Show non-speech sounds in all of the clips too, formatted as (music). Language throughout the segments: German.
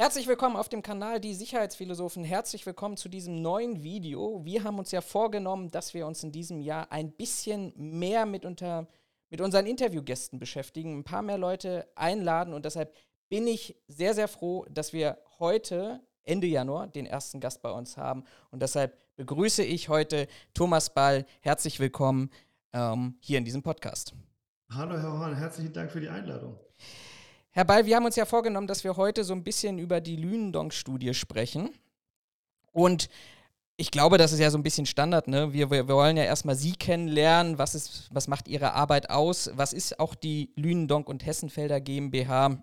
Herzlich willkommen auf dem Kanal Die Sicherheitsphilosophen. Herzlich willkommen zu diesem neuen Video. Wir haben uns ja vorgenommen, dass wir uns in diesem Jahr ein bisschen mehr mit, unter, mit unseren Interviewgästen beschäftigen, ein paar mehr Leute einladen und deshalb bin ich sehr, sehr froh, dass wir heute, Ende Januar, den ersten Gast bei uns haben und deshalb begrüße ich heute Thomas Ball. Herzlich willkommen ähm, hier in diesem Podcast. Hallo Herr Horn, herzlichen Dank für die Einladung. Herr Ball, wir haben uns ja vorgenommen, dass wir heute so ein bisschen über die Lünendonk-Studie sprechen. Und ich glaube, das ist ja so ein bisschen Standard, ne? Wir, wir, wir, wollen ja erstmal Sie kennenlernen. Was, ist, was macht Ihre Arbeit aus? Was ist auch die Lünendonk und Hessenfelder GmbH?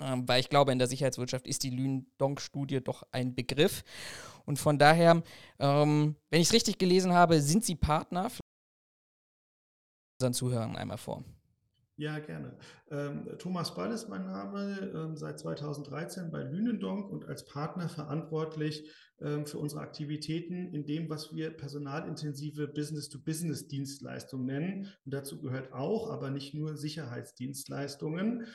Ähm, weil ich glaube, in der Sicherheitswirtschaft ist die Lünendonk-Studie doch ein Begriff. Und von daher, ähm, wenn ich es richtig gelesen habe, sind Sie Partner. Unseren Zuhörern einmal vor. Ja, gerne. Ähm, Thomas Ball ist mein Name, ähm, seit 2013 bei Lünendonk und als Partner verantwortlich ähm, für unsere Aktivitäten in dem, was wir personalintensive Business-to-Business-Dienstleistungen nennen. Und dazu gehört auch, aber nicht nur Sicherheitsdienstleistungen.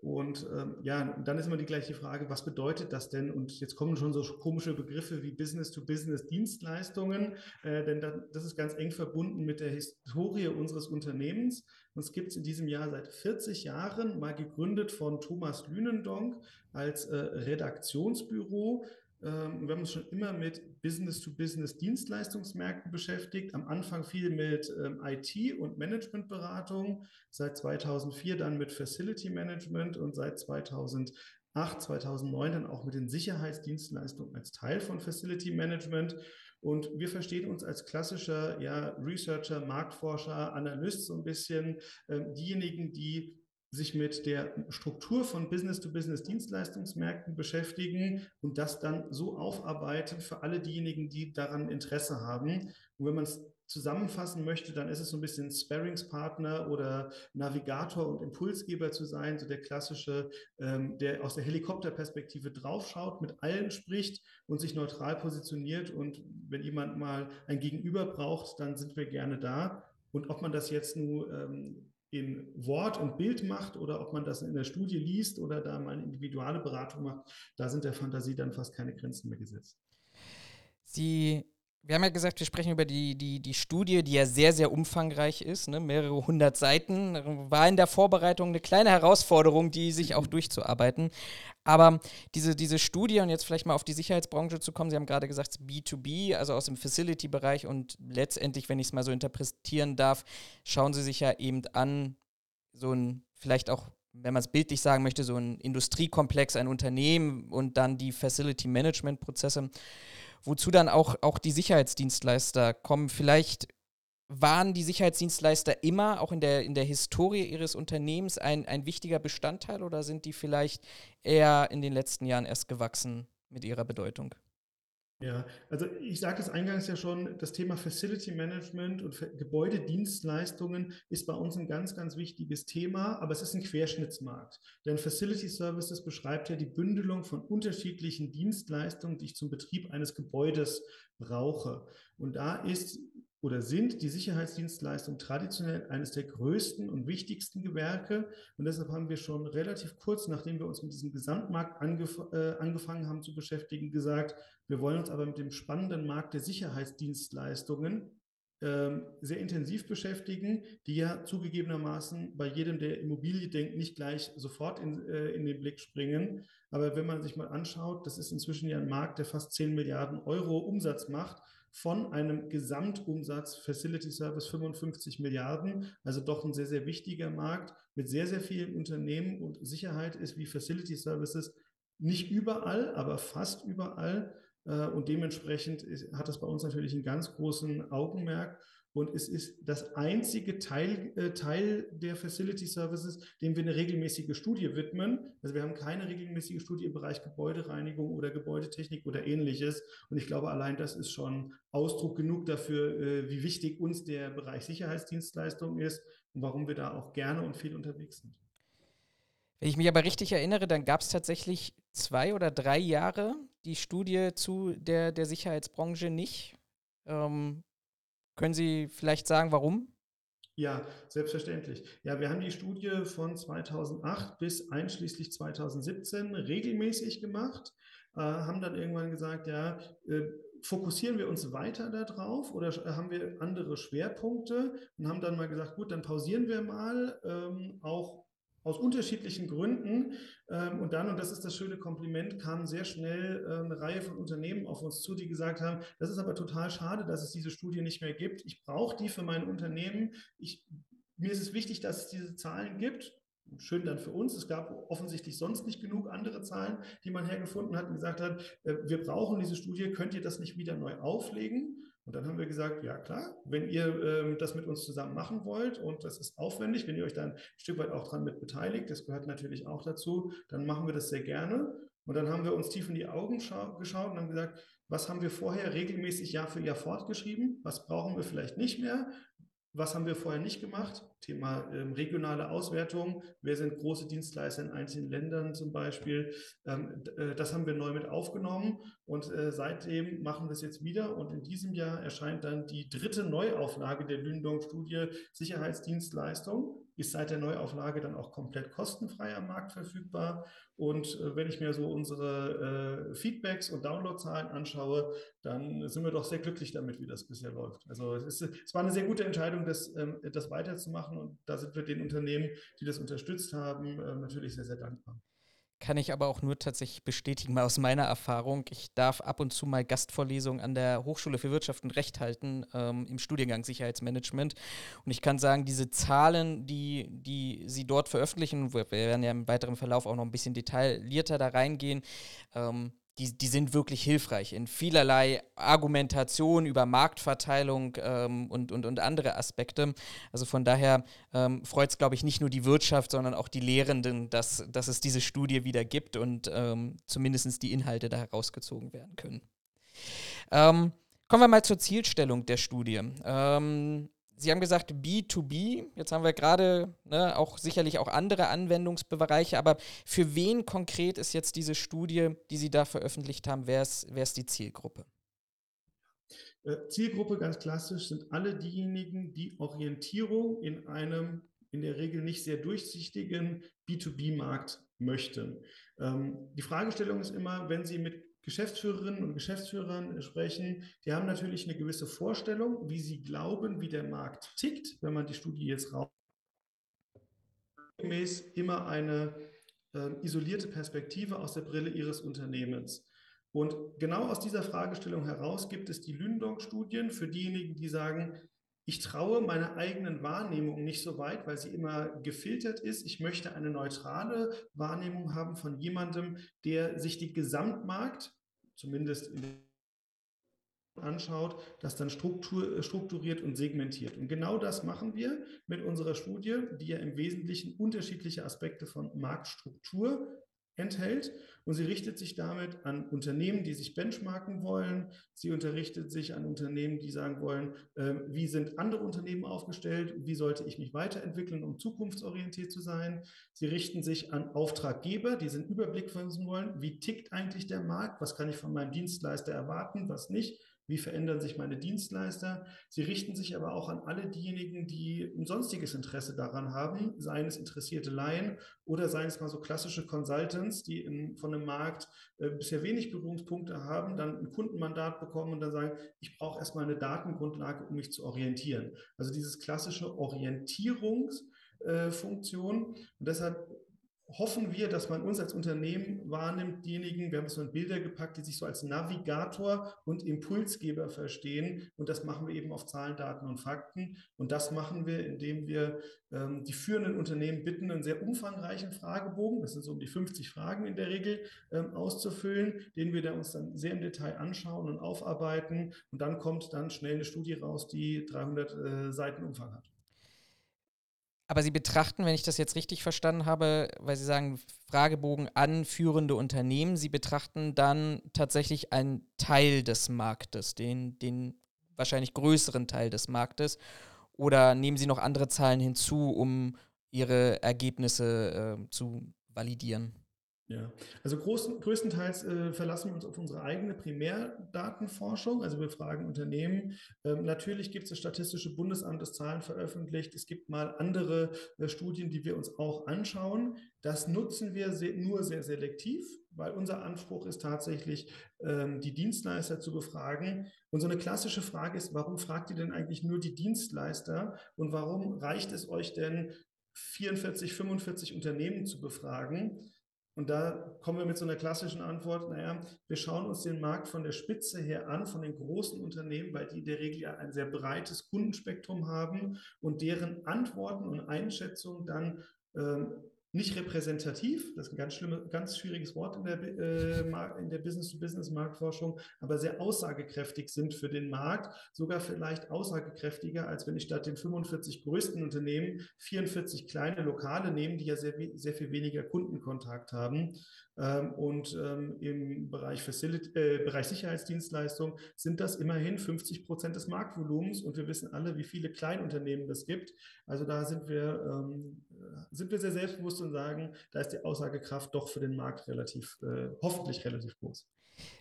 Und ähm, ja, dann ist immer die gleiche Frage, was bedeutet das denn? Und jetzt kommen schon so komische Begriffe wie Business-to-Business-Dienstleistungen, äh, denn das ist ganz eng verbunden mit der Historie unseres Unternehmens. Uns gibt es in diesem Jahr seit 40 Jahren, mal gegründet von Thomas Lünendonk als äh, Redaktionsbüro. Ähm, wir haben uns schon immer mit Business-to-Business-Dienstleistungsmärkten beschäftigt. Am Anfang viel mit ähm, IT- und Managementberatung, seit 2004 dann mit Facility Management und seit 2008, 2009 dann auch mit den Sicherheitsdienstleistungen als Teil von Facility Management. Und wir verstehen uns als klassischer ja, Researcher, Marktforscher, Analyst so ein bisschen, äh, diejenigen, die sich mit der Struktur von Business-to-Business-Dienstleistungsmärkten beschäftigen und das dann so aufarbeiten für alle diejenigen, die daran Interesse haben. Und wenn man es zusammenfassen möchte, dann ist es so ein bisschen Sparringspartner oder Navigator und Impulsgeber zu sein, so der klassische, ähm, der aus der Helikopterperspektive draufschaut, mit allen spricht und sich neutral positioniert. Und wenn jemand mal ein Gegenüber braucht, dann sind wir gerne da. Und ob man das jetzt nur ähm, in Wort und Bild macht oder ob man das in der Studie liest oder da mal eine individuelle Beratung macht, da sind der Fantasie dann fast keine Grenzen mehr gesetzt. Sie wir haben ja gesagt, wir sprechen über die, die, die Studie, die ja sehr, sehr umfangreich ist, ne? mehrere hundert Seiten. War in der Vorbereitung eine kleine Herausforderung, die sich auch durchzuarbeiten. Aber diese, diese Studie, und jetzt vielleicht mal auf die Sicherheitsbranche zu kommen, Sie haben gerade gesagt, B2B, also aus dem Facility-Bereich und letztendlich, wenn ich es mal so interpretieren darf, schauen Sie sich ja eben an, so ein, vielleicht auch wenn man es bildlich sagen möchte, so ein Industriekomplex, ein Unternehmen und dann die Facility-Management-Prozesse wozu dann auch, auch die Sicherheitsdienstleister kommen. Vielleicht waren die Sicherheitsdienstleister immer auch in der, in der Historie ihres Unternehmens ein, ein wichtiger Bestandteil oder sind die vielleicht eher in den letzten Jahren erst gewachsen mit ihrer Bedeutung? Ja, also ich sagte es eingangs ja schon, das Thema Facility Management und Gebäudedienstleistungen ist bei uns ein ganz, ganz wichtiges Thema, aber es ist ein Querschnittsmarkt. Denn Facility Services beschreibt ja die Bündelung von unterschiedlichen Dienstleistungen, die ich zum Betrieb eines Gebäudes brauche. Und da ist oder sind die Sicherheitsdienstleistungen traditionell eines der größten und wichtigsten Gewerke. Und deshalb haben wir schon relativ kurz, nachdem wir uns mit diesem Gesamtmarkt angef äh, angefangen haben zu beschäftigen, gesagt, wir wollen uns aber mit dem spannenden Markt der Sicherheitsdienstleistungen ähm, sehr intensiv beschäftigen, die ja zugegebenermaßen bei jedem, der Immobilie denkt, nicht gleich sofort in, äh, in den Blick springen. Aber wenn man sich mal anschaut, das ist inzwischen ja ein Markt, der fast 10 Milliarden Euro Umsatz macht von einem Gesamtumsatz Facility Service 55 Milliarden, also doch ein sehr, sehr wichtiger Markt mit sehr, sehr vielen Unternehmen und Sicherheit ist wie Facility Services nicht überall, aber fast überall. Äh, und dementsprechend hat das bei uns natürlich einen ganz großen Augenmerk. Und es ist das einzige Teil, äh, Teil der Facility Services, dem wir eine regelmäßige Studie widmen. Also wir haben keine regelmäßige Studie im Bereich Gebäudereinigung oder Gebäudetechnik oder ähnliches. Und ich glaube, allein das ist schon Ausdruck genug dafür, äh, wie wichtig uns der Bereich Sicherheitsdienstleistung ist und warum wir da auch gerne und viel unterwegs sind. Wenn ich mich aber richtig erinnere, dann gab es tatsächlich zwei oder drei Jahre die Studie zu der, der Sicherheitsbranche nicht. Ähm, können Sie vielleicht sagen, warum? Ja, selbstverständlich. Ja, wir haben die Studie von 2008 bis einschließlich 2017 regelmäßig gemacht, äh, haben dann irgendwann gesagt, ja, äh, fokussieren wir uns weiter darauf oder haben wir andere Schwerpunkte und haben dann mal gesagt, gut, dann pausieren wir mal, ähm, auch aus unterschiedlichen Gründen. Ähm, und dann, und das ist das schöne Kompliment, kam sehr schnell äh, eine Reihe von Unternehmen auf uns zu, die gesagt haben, das ist aber total schade, dass es diese Studie nicht mehr gibt. Ich brauche die für mein Unternehmen. Ich, mir ist es wichtig, dass es diese Zahlen gibt. Schön dann für uns. Es gab offensichtlich sonst nicht genug andere Zahlen, die man hergefunden hat und gesagt hat, äh, wir brauchen diese Studie, könnt ihr das nicht wieder neu auflegen? Und dann haben wir gesagt, ja klar, wenn ihr ähm, das mit uns zusammen machen wollt und das ist aufwendig, wenn ihr euch dann ein Stück weit auch dran mit beteiligt, das gehört natürlich auch dazu, dann machen wir das sehr gerne. Und dann haben wir uns tief in die Augen geschaut und haben gesagt, was haben wir vorher regelmäßig Jahr für Jahr fortgeschrieben? Was brauchen wir vielleicht nicht mehr? Was haben wir vorher nicht gemacht? Thema ähm, regionale Auswertung. Wer sind große Dienstleister in einzelnen Ländern zum Beispiel? Ähm, äh, das haben wir neu mit aufgenommen und äh, seitdem machen wir es jetzt wieder. Und in diesem Jahr erscheint dann die dritte Neuauflage der Lündong-Studie Sicherheitsdienstleistung ist seit der Neuauflage dann auch komplett kostenfrei am Markt verfügbar. Und äh, wenn ich mir so unsere äh, Feedbacks und Downloadzahlen anschaue, dann sind wir doch sehr glücklich damit, wie das bisher läuft. Also es, ist, es war eine sehr gute Entscheidung, das, ähm, das weiterzumachen. Und da sind wir den Unternehmen, die das unterstützt haben, äh, natürlich sehr, sehr dankbar kann ich aber auch nur tatsächlich bestätigen, mal aus meiner Erfahrung. Ich darf ab und zu mal Gastvorlesungen an der Hochschule für Wirtschaft und Recht halten ähm, im Studiengang Sicherheitsmanagement. Und ich kann sagen, diese Zahlen, die, die Sie dort veröffentlichen, wir werden ja im weiteren Verlauf auch noch ein bisschen detaillierter da reingehen, ähm, die, die sind wirklich hilfreich in vielerlei Argumentation über Marktverteilung ähm, und, und, und andere Aspekte. Also von daher ähm, freut es, glaube ich, nicht nur die Wirtschaft, sondern auch die Lehrenden, dass, dass es diese Studie wieder gibt und ähm, zumindest die Inhalte da herausgezogen werden können. Ähm, kommen wir mal zur Zielstellung der Studie. Ähm, Sie haben gesagt B2B. Jetzt haben wir gerade ne, auch sicherlich auch andere Anwendungsbereiche, aber für wen konkret ist jetzt diese Studie, die Sie da veröffentlicht haben, wer ist, wer ist die Zielgruppe? Äh, Zielgruppe ganz klassisch sind alle diejenigen, die Orientierung in einem in der Regel nicht sehr durchsichtigen B2B-Markt möchten. Ähm, die Fragestellung ist immer, wenn Sie mit Geschäftsführerinnen und Geschäftsführern sprechen, die haben natürlich eine gewisse Vorstellung, wie sie glauben, wie der Markt tickt, wenn man die Studie jetzt raus immer eine äh, isolierte Perspektive aus der Brille ihres Unternehmens. Und genau aus dieser Fragestellung heraus gibt es die Lündong-Studien für diejenigen, die sagen, ich traue meiner eigenen Wahrnehmung nicht so weit, weil sie immer gefiltert ist. Ich möchte eine neutrale Wahrnehmung haben von jemandem, der sich die Gesamtmarkt zumindest anschaut, das dann struktur, strukturiert und segmentiert. Und genau das machen wir mit unserer Studie, die ja im Wesentlichen unterschiedliche Aspekte von Marktstruktur enthält. Und sie richtet sich damit an Unternehmen, die sich benchmarken wollen. Sie unterrichtet sich an Unternehmen, die sagen wollen, äh, wie sind andere Unternehmen aufgestellt, wie sollte ich mich weiterentwickeln, um zukunftsorientiert zu sein. Sie richten sich an Auftraggeber, die einen Überblick versuchen wollen, wie tickt eigentlich der Markt, was kann ich von meinem Dienstleister erwarten, was nicht wie verändern sich meine Dienstleister. Sie richten sich aber auch an alle diejenigen, die ein sonstiges Interesse daran haben, seien es interessierte Laien oder seien es mal so klassische Consultants, die in, von einem Markt äh, bisher wenig Berührungspunkte haben, dann ein Kundenmandat bekommen und dann sagen, ich brauche erstmal eine Datengrundlage, um mich zu orientieren. Also dieses klassische Orientierungsfunktion. und deshalb hoffen wir, dass man uns als Unternehmen wahrnimmt, diejenigen, wir haben so in Bilder gepackt, die sich so als Navigator und Impulsgeber verstehen. Und das machen wir eben auf Zahlen, Daten und Fakten. Und das machen wir, indem wir ähm, die führenden Unternehmen bitten, einen sehr umfangreichen Fragebogen, das sind so um die 50 Fragen in der Regel, ähm, auszufüllen, den wir da uns dann sehr im Detail anschauen und aufarbeiten. Und dann kommt dann schnell eine Studie raus, die 300 äh, Seiten Umfang hat. Aber Sie betrachten, wenn ich das jetzt richtig verstanden habe, weil Sie sagen, Fragebogen an führende Unternehmen, Sie betrachten dann tatsächlich einen Teil des Marktes, den, den wahrscheinlich größeren Teil des Marktes. Oder nehmen Sie noch andere Zahlen hinzu, um Ihre Ergebnisse äh, zu validieren? Ja, also großen, größtenteils äh, verlassen wir uns auf unsere eigene Primärdatenforschung. Also wir fragen Unternehmen. Ähm, natürlich gibt es das Statistische Bundesamt, das Zahlen veröffentlicht. Es gibt mal andere äh, Studien, die wir uns auch anschauen. Das nutzen wir sehr, nur sehr selektiv, weil unser Anspruch ist tatsächlich, ähm, die Dienstleister zu befragen. Und so eine klassische Frage ist, warum fragt ihr denn eigentlich nur die Dienstleister und warum reicht es euch denn, 44, 45 Unternehmen zu befragen? Und da kommen wir mit so einer klassischen Antwort, naja, wir schauen uns den Markt von der Spitze her an, von den großen Unternehmen, weil die in der Regel ja ein sehr breites Kundenspektrum haben und deren Antworten und Einschätzungen dann ähm, nicht repräsentativ, das ist ein ganz, schlimme, ganz schwieriges Wort in der, äh, in der Business-to-Business-Marktforschung, aber sehr aussagekräftig sind für den Markt, sogar vielleicht aussagekräftiger, als wenn ich statt den 45 größten Unternehmen 44 kleine Lokale nehme, die ja sehr, sehr viel weniger Kundenkontakt haben. Ähm, und ähm, im Bereich, Facility, äh, Bereich Sicherheitsdienstleistung sind das immerhin 50 Prozent des Marktvolumens und wir wissen alle, wie viele Kleinunternehmen das gibt. Also da sind wir, ähm, sind wir sehr selbstbewusst und sagen, da ist die Aussagekraft doch für den Markt relativ, äh, hoffentlich relativ groß.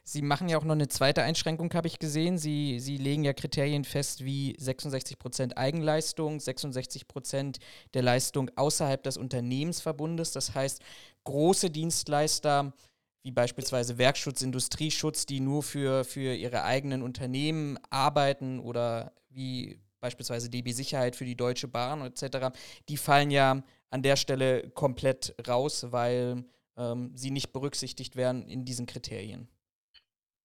Sie machen ja auch noch eine zweite Einschränkung, habe ich gesehen. Sie, Sie legen ja Kriterien fest wie 66 Prozent Eigenleistung, 66 Prozent der Leistung außerhalb des Unternehmensverbundes. Das heißt, große Dienstleister wie beispielsweise Werkschutz, Industrieschutz, die nur für, für ihre eigenen Unternehmen arbeiten oder wie beispielsweise DB Sicherheit für die Deutsche Bahn etc., die fallen ja an der Stelle komplett raus, weil ähm, sie nicht berücksichtigt werden in diesen Kriterien.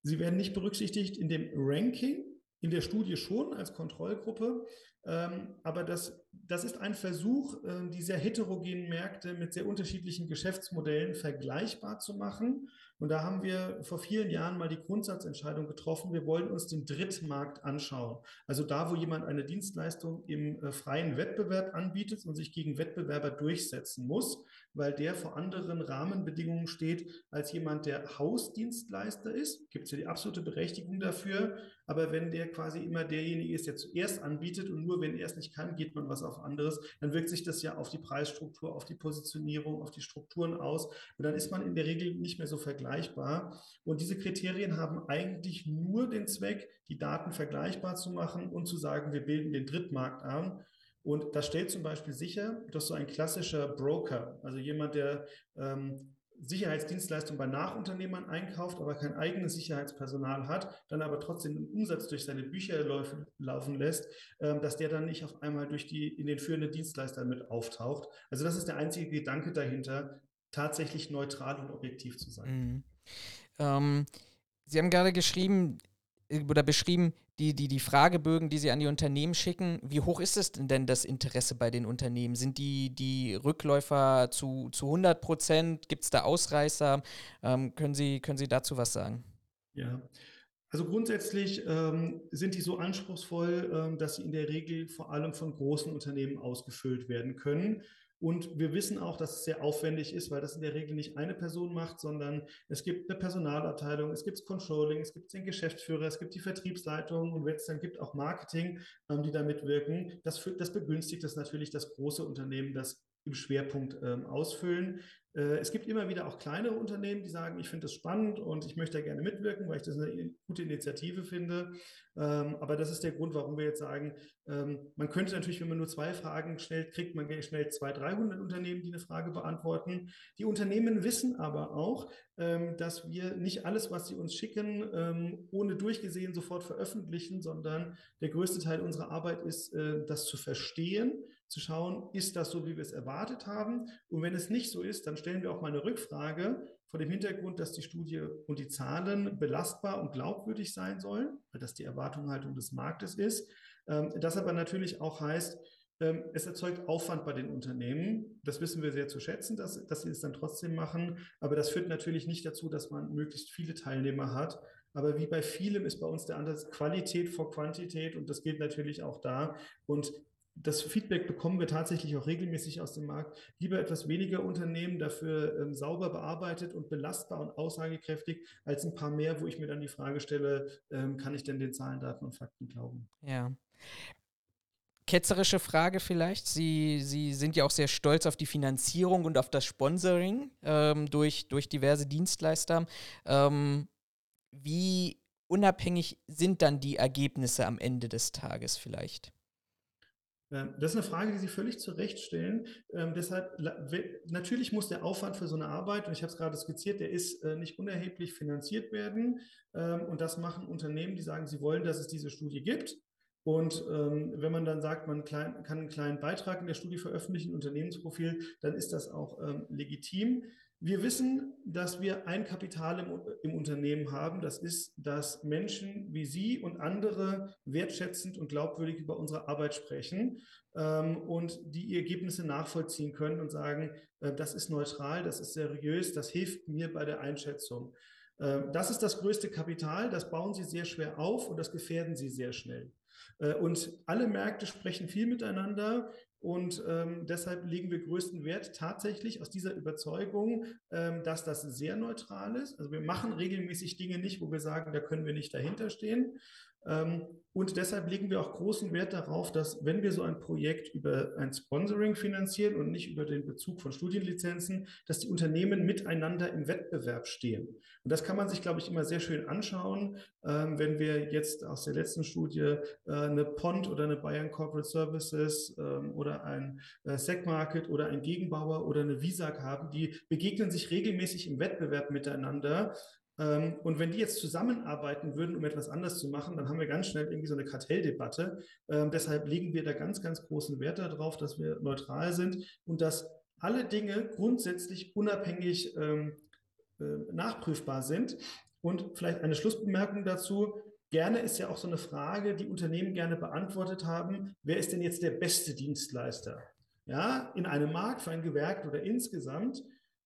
Sie werden nicht berücksichtigt in dem Ranking, in der Studie schon als Kontrollgruppe, ähm, aber das, das ist ein Versuch, äh, die sehr heterogenen Märkte mit sehr unterschiedlichen Geschäftsmodellen vergleichbar zu machen. Und da haben wir vor vielen Jahren mal die Grundsatzentscheidung getroffen, wir wollen uns den Drittmarkt anschauen. Also da, wo jemand eine Dienstleistung im äh, freien Wettbewerb anbietet und sich gegen Wettbewerber durchsetzen muss, weil der vor anderen Rahmenbedingungen steht als jemand, der Hausdienstleister ist. Gibt es ja die absolute Berechtigung dafür. Aber wenn der quasi immer derjenige ist, der zuerst anbietet und nur wenn er es nicht kann, geht man was auf anderes, dann wirkt sich das ja auf die Preisstruktur, auf die Positionierung, auf die Strukturen aus. Und dann ist man in der Regel nicht mehr so vergleichbar. Und diese Kriterien haben eigentlich nur den Zweck, die Daten vergleichbar zu machen und zu sagen, wir bilden den Drittmarkt an. Und das stellt zum Beispiel sicher, dass so ein klassischer Broker, also jemand, der ähm, Sicherheitsdienstleistungen bei Nachunternehmern einkauft, aber kein eigenes Sicherheitspersonal hat, dann aber trotzdem den Umsatz durch seine Bücher laufen, lässt, ähm, dass der dann nicht auf einmal durch die in den führenden Dienstleister mit auftaucht. Also das ist der einzige Gedanke dahinter, tatsächlich neutral und objektiv zu sein. Mhm. Ähm, Sie haben gerade geschrieben, oder beschrieben, die, die, die Fragebögen, die Sie an die Unternehmen schicken. Wie hoch ist es denn das Interesse bei den Unternehmen? Sind die, die Rückläufer zu, zu 100 Prozent? Gibt es da Ausreißer? Ähm, können, Sie, können Sie dazu was sagen? Ja, also grundsätzlich ähm, sind die so anspruchsvoll, ähm, dass sie in der Regel vor allem von großen Unternehmen ausgefüllt werden können. Und wir wissen auch, dass es sehr aufwendig ist, weil das in der Regel nicht eine Person macht, sondern es gibt eine Personalabteilung, es gibt Controlling, es gibt den Geschäftsführer, es gibt die Vertriebsleitung und wenn es dann gibt auch Marketing, ähm, die da mitwirken. Das, das begünstigt das natürlich das große Unternehmen, das im Schwerpunkt ähm, ausfüllen. Äh, es gibt immer wieder auch kleinere Unternehmen, die sagen, ich finde das spannend und ich möchte da gerne mitwirken, weil ich das eine gute Initiative finde. Ähm, aber das ist der Grund, warum wir jetzt sagen, ähm, man könnte natürlich, wenn man nur zwei Fragen stellt, kriegt man schnell 200, 300 Unternehmen, die eine Frage beantworten. Die Unternehmen wissen aber auch, ähm, dass wir nicht alles, was sie uns schicken, ohne durchgesehen sofort veröffentlichen, sondern der größte Teil unserer Arbeit ist, äh, das zu verstehen, zu schauen, ist das so, wie wir es erwartet haben? Und wenn es nicht so ist, dann stellen wir auch mal eine Rückfrage vor dem Hintergrund, dass die Studie und die Zahlen belastbar und glaubwürdig sein sollen, weil das die Erwartungshaltung des Marktes ist. Ähm, das aber natürlich auch heißt, ähm, es erzeugt Aufwand bei den Unternehmen. Das wissen wir sehr zu schätzen, dass, dass sie es dann trotzdem machen. Aber das führt natürlich nicht dazu, dass man möglichst viele Teilnehmer hat. Aber wie bei vielem ist bei uns der Ansatz Qualität vor Quantität und das gilt natürlich auch da. Und das Feedback bekommen wir tatsächlich auch regelmäßig aus dem Markt. Lieber etwas weniger Unternehmen, dafür ähm, sauber bearbeitet und belastbar und aussagekräftig, als ein paar mehr, wo ich mir dann die Frage stelle, ähm, kann ich denn den Zahlen, Daten und Fakten glauben? Ja. ketzerische Frage vielleicht. Sie, Sie sind ja auch sehr stolz auf die Finanzierung und auf das Sponsoring ähm, durch, durch diverse Dienstleister. Ähm, wie unabhängig sind dann die Ergebnisse am Ende des Tages vielleicht? Ähm, das ist eine Frage, die Sie völlig zu Recht stellen. Ähm, deshalb, natürlich muss der Aufwand für so eine Arbeit, und ich habe es gerade skizziert, der ist äh, nicht unerheblich finanziert werden. Ähm, und das machen Unternehmen, die sagen, sie wollen, dass es diese Studie gibt. Und ähm, wenn man dann sagt, man klein, kann einen kleinen Beitrag in der Studie veröffentlichen, Unternehmensprofil, dann ist das auch ähm, legitim. Wir wissen, dass wir ein Kapital im, im, Unternehmen haben. Das ist, dass Menschen wie Sie und andere wertschätzend und glaubwürdig über unsere Arbeit sprechen ähm, und die Ergebnisse nachvollziehen können und sagen, äh, das ist neutral, das ist seriös, das hilft mir bei der Einschätzung. Äh, das ist das größte Kapital, das bauen Sie sehr schwer auf und das gefährden Sie sehr schnell. Äh, und alle Märkte sprechen viel miteinander. Und ähm, deshalb legen wir größten Wert tatsächlich aus dieser Überzeugung, ähm, dass das sehr neutral ist. Also wir machen regelmäßig Dinge nicht, wo wir sagen, da können wir nicht dahinter stehen. Ähm, und deshalb legen wir auch großen Wert darauf, dass wenn wir so ein Projekt über ein Sponsoring finanzieren und nicht über den Bezug von Studienlizenzen, dass die Unternehmen miteinander im Wettbewerb stehen. Und das kann man sich, glaube ich, immer sehr schön anschauen, ähm, wenn wir jetzt aus der letzten Studie äh, eine Pond oder eine Bayern Corporate Services ähm, oder ein äh, SecMarket oder ein Gegenbauer oder eine Visag haben, die begegnen sich regelmäßig im Wettbewerb miteinander ähm, und wenn die jetzt zusammenarbeiten würden, um etwas anders zu machen, dann haben wir ganz schnell irgendwie so eine Kartelldebatte. Ähm, deshalb legen wir da ganz, ganz großen Wert darauf, dass wir neutral sind und dass alle Dinge grundsätzlich unabhängig ähm, äh, nachprüfbar sind. Und vielleicht eine Schlussbemerkung dazu. Gerne ist ja auch so eine Frage, die Unternehmen gerne beantwortet haben. Wer ist denn jetzt der beste Dienstleister? Ja, in einem Markt für ein Gewerk oder insgesamt.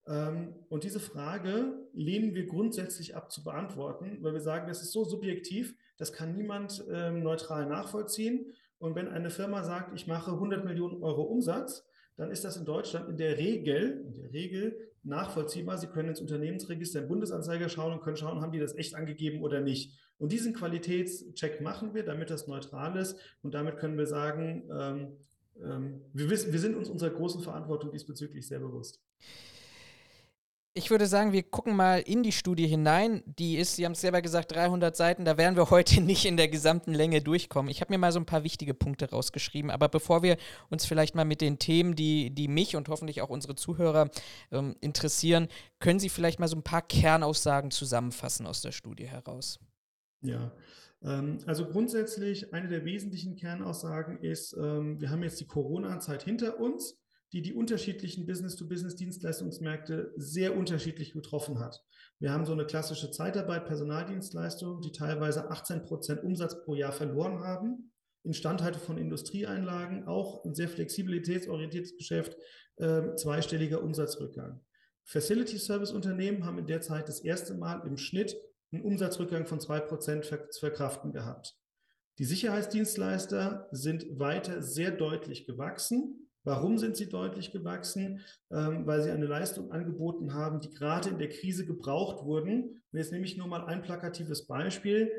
Ähm, und diese Frage lehnen wir grundsätzlich ab zu beantworten, weil wir sagen, das ist so subjektiv, das kann niemand ähm, neutral nachvollziehen. Und wenn eine Firma sagt, ich mache 100 Millionen Euro Umsatz, dann ist das in Deutschland in der Regel, in der Regel nachvollziehbar. Sie können ins Unternehmensregister im Bundesanzeiger schauen und können schauen, haben die das echt angegeben oder nicht. Und diesen Qualitätscheck machen wir, damit das neutral ist. Und damit können wir sagen, ähm, ähm, wir, wissen, wir sind uns unserer großen Verantwortung diesbezüglich sehr bewusst. Ich würde sagen, wir gucken mal in die Studie hinein. Die ist, Sie haben es selber gesagt, 300 Seiten. Da werden wir (laughs) heute nicht in der gesamten Länge durchkommen. Ich habe mir mal so ein paar wichtige Punkte rausgeschrieben. Aber bevor wir uns vielleicht mal mit den Themen, die, die mich und hoffentlich auch unsere Zuhörer ähm, interessieren, können Sie vielleicht mal so ein paar Kernaussagen zusammenfassen aus der Studie heraus? Ja, ähm, also grundsätzlich eine der wesentlichen Kernaussagen ist, ähm, wir haben jetzt die Corona-Zeit hinter uns die die unterschiedlichen Business-to-Business-Dienstleistungsmärkte sehr unterschiedlich getroffen hat. Wir haben so eine klassische Zeitarbeit, Personaldienstleistung, die teilweise 18 Prozent Umsatz pro Jahr verloren haben. Instandhaltung von Industrieeinlagen, auch ein sehr flexibilitätsorientiertes Geschäft, äh, zweistelliger Umsatzrückgang. Facility Service Unternehmen haben in der Zeit das erste Mal im Schnitt einen Umsatzrückgang von zwei Prozent zu verkraften gehabt. Die Sicherheitsdienstleister sind weiter sehr deutlich gewachsen. Warum sind sie deutlich gewachsen? Ähm, weil sie eine Leistung angeboten haben, die gerade in der Krise gebraucht wurden. Und jetzt nehme ich nur mal ein plakatives Beispiel.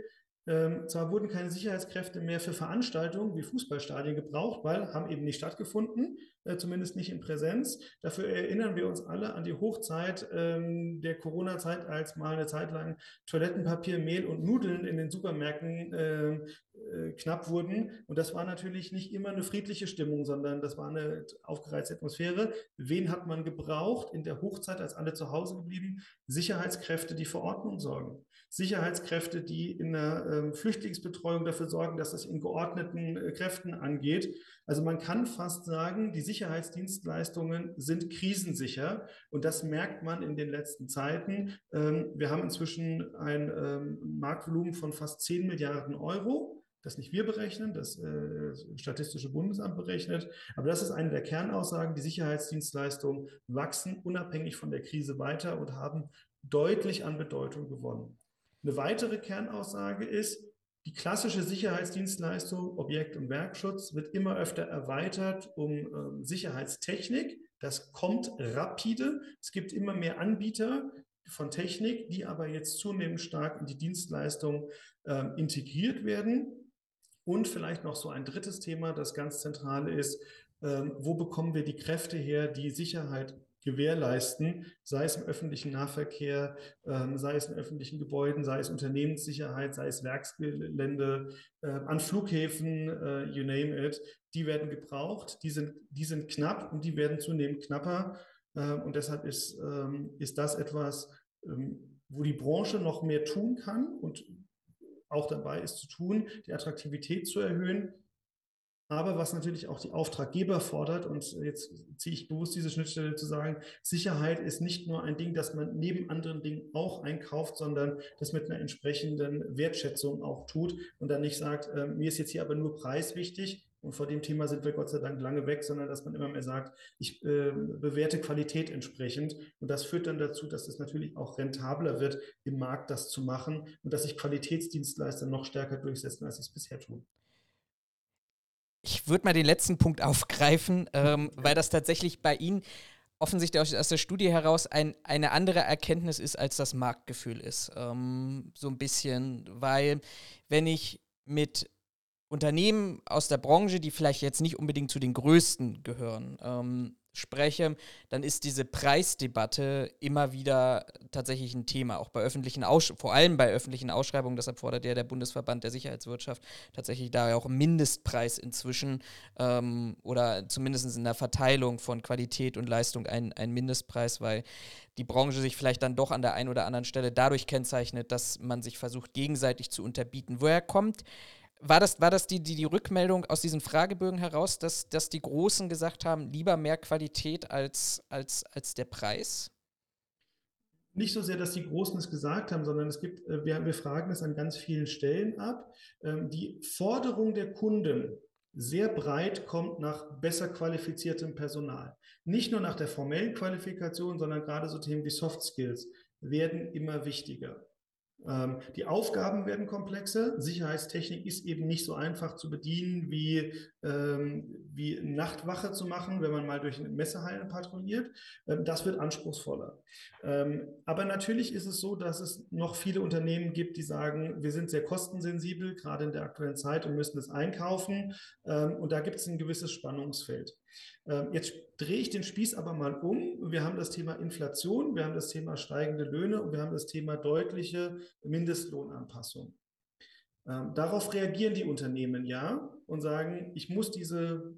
Ähm, zwar wurden keine Sicherheitskräfte mehr für Veranstaltungen wie Fußballstadien gebraucht, weil haben eben nicht stattgefunden, äh, zumindest nicht in Präsenz. Dafür erinnern wir uns alle an die Hochzeit ähm, der Corona-Zeit, als mal eine Zeit lang Toilettenpapier, Mehl und Nudeln in den Supermärkten äh, äh, knapp wurden. Und das war natürlich nicht immer eine friedliche Stimmung, sondern das war eine aufgereizte Atmosphäre. Wen hat man gebraucht in der Hochzeit, als alle zu Hause geblieben? Sicherheitskräfte, die für Ordnung sorgen. Sicherheitskräfte, die in der ähm, Flüchtlingsbetreuung dafür sorgen, dass das in geordneten äh, Kräften angeht. Also man kann fast sagen, die Sicherheitsdienstleistungen sind krisensicher und das merkt man in den letzten Zeiten. Ähm, wir haben inzwischen ein ähm, Marktvolumen von fast 10 Milliarden Euro das nicht wir berechnen, das äh, Statistische Bundesamt berechnet. Aber das ist eine der Kernaussagen. Die Sicherheitsdienstleistungen wachsen unabhängig von der Krise weiter und haben deutlich an Bedeutung gewonnen. Eine weitere Kernaussage ist, die klassische Sicherheitsdienstleistung, Objekt- und Werkschutz, wird immer öfter erweitert um ähm, Sicherheitstechnik. Das kommt rapide. Es gibt immer mehr Anbieter von Technik, die aber jetzt zunehmend stark in die Dienstleistung äh, integriert werden. Und vielleicht noch so ein drittes Thema, das ganz zentral ist, ähm, wo bekommen wir die Kräfte her, die Sicherheit gewährleisten, sei es im öffentlichen Nahverkehr, ähm, sei es in öffentlichen Gebäuden, sei es Unternehmenssicherheit, sei es Werksgelände, äh, an Flughäfen, äh, you name it, die werden gebraucht, die sind, die sind knapp und die werden zunehmend knapper. Äh, und deshalb ist, ähm, ist das etwas, ähm, wo die Branche noch mehr tun kann und auch dabei ist zu tun, die Attraktivität zu erhöhen aber was natürlich auch die Auftraggeber fordert, und jetzt ziehe ich bewusst diese Schnittstelle zu sagen, Sicherheit ist nicht nur ein Ding, das man neben anderen Dingen auch einkauft, sondern das mit einer entsprechenden Wertschätzung auch tut und dann nicht sagt, äh, mir ist jetzt hier aber nur Preis wichtig, und vor dem Thema sind wir Gott sei Dank lange weg, sondern dass man immer mehr sagt, ich äh, bewerte Qualität entsprechend. Und das führt dann dazu, dass es natürlich auch rentabler wird, im Markt das zu machen und dass sich Qualitätsdienstleister noch stärker durchsetzen, als sie es bisher tun. Ich würde mal den letzten Punkt aufgreifen, ähm, weil das tatsächlich bei Ihnen offensichtlich aus der Studie heraus ein, eine andere Erkenntnis ist, als das Marktgefühl ist. Ähm, so ein bisschen, weil wenn ich mit Unternehmen aus der Branche, die vielleicht jetzt nicht unbedingt zu den größten gehören, ähm, spreche, dann ist diese Preisdebatte immer wieder tatsächlich ein Thema, auch bei öffentlichen Aussch vor allem bei öffentlichen Ausschreibungen. Deshalb fordert ja der Bundesverband der Sicherheitswirtschaft tatsächlich da auch einen Mindestpreis inzwischen ähm, oder zumindest in der Verteilung von Qualität und Leistung einen, einen Mindestpreis, weil die Branche sich vielleicht dann doch an der einen oder anderen Stelle dadurch kennzeichnet, dass man sich versucht, gegenseitig zu unterbieten. Woher kommt war das, war das die, die, die Rückmeldung aus diesen Fragebögen heraus, dass, dass die Großen gesagt haben, lieber mehr Qualität als, als, als der Preis? Nicht so sehr, dass die Großen es gesagt haben, sondern es gibt, äh, wir, wir fragen es an ganz vielen Stellen ab. Ähm, die Forderung der Kunden sehr breit kommt nach besser qualifiziertem Personal. Nicht nur nach der formellen Qualifikation, sondern gerade so Themen wie Soft Skills werden immer wichtiger. Ähm, die Aufgaben werden komplexer. Sicherheitstechnik ist eben nicht so einfach zu bedienen, wie, ähm, wie Nachtwache zu machen, wenn man mal durch Messehallen patrouilliert. Ähm, das wird anspruchsvoller. Ähm, aber natürlich ist es so, dass es noch viele Unternehmen gibt, die sagen, wir sind sehr kostensensibel, gerade in der aktuellen Zeit und müssen es einkaufen. Ähm, und da gibt es ein gewisses Spannungsfeld. Ähm, jetzt drehe ich den Spieß aber mal um. Wir haben das Thema Inflation, wir haben das Thema steigende Löhne und wir haben das Thema deutliche Mindestlohnanpassung. Ähm, darauf reagieren die Unternehmen ja und sagen, ich muss diese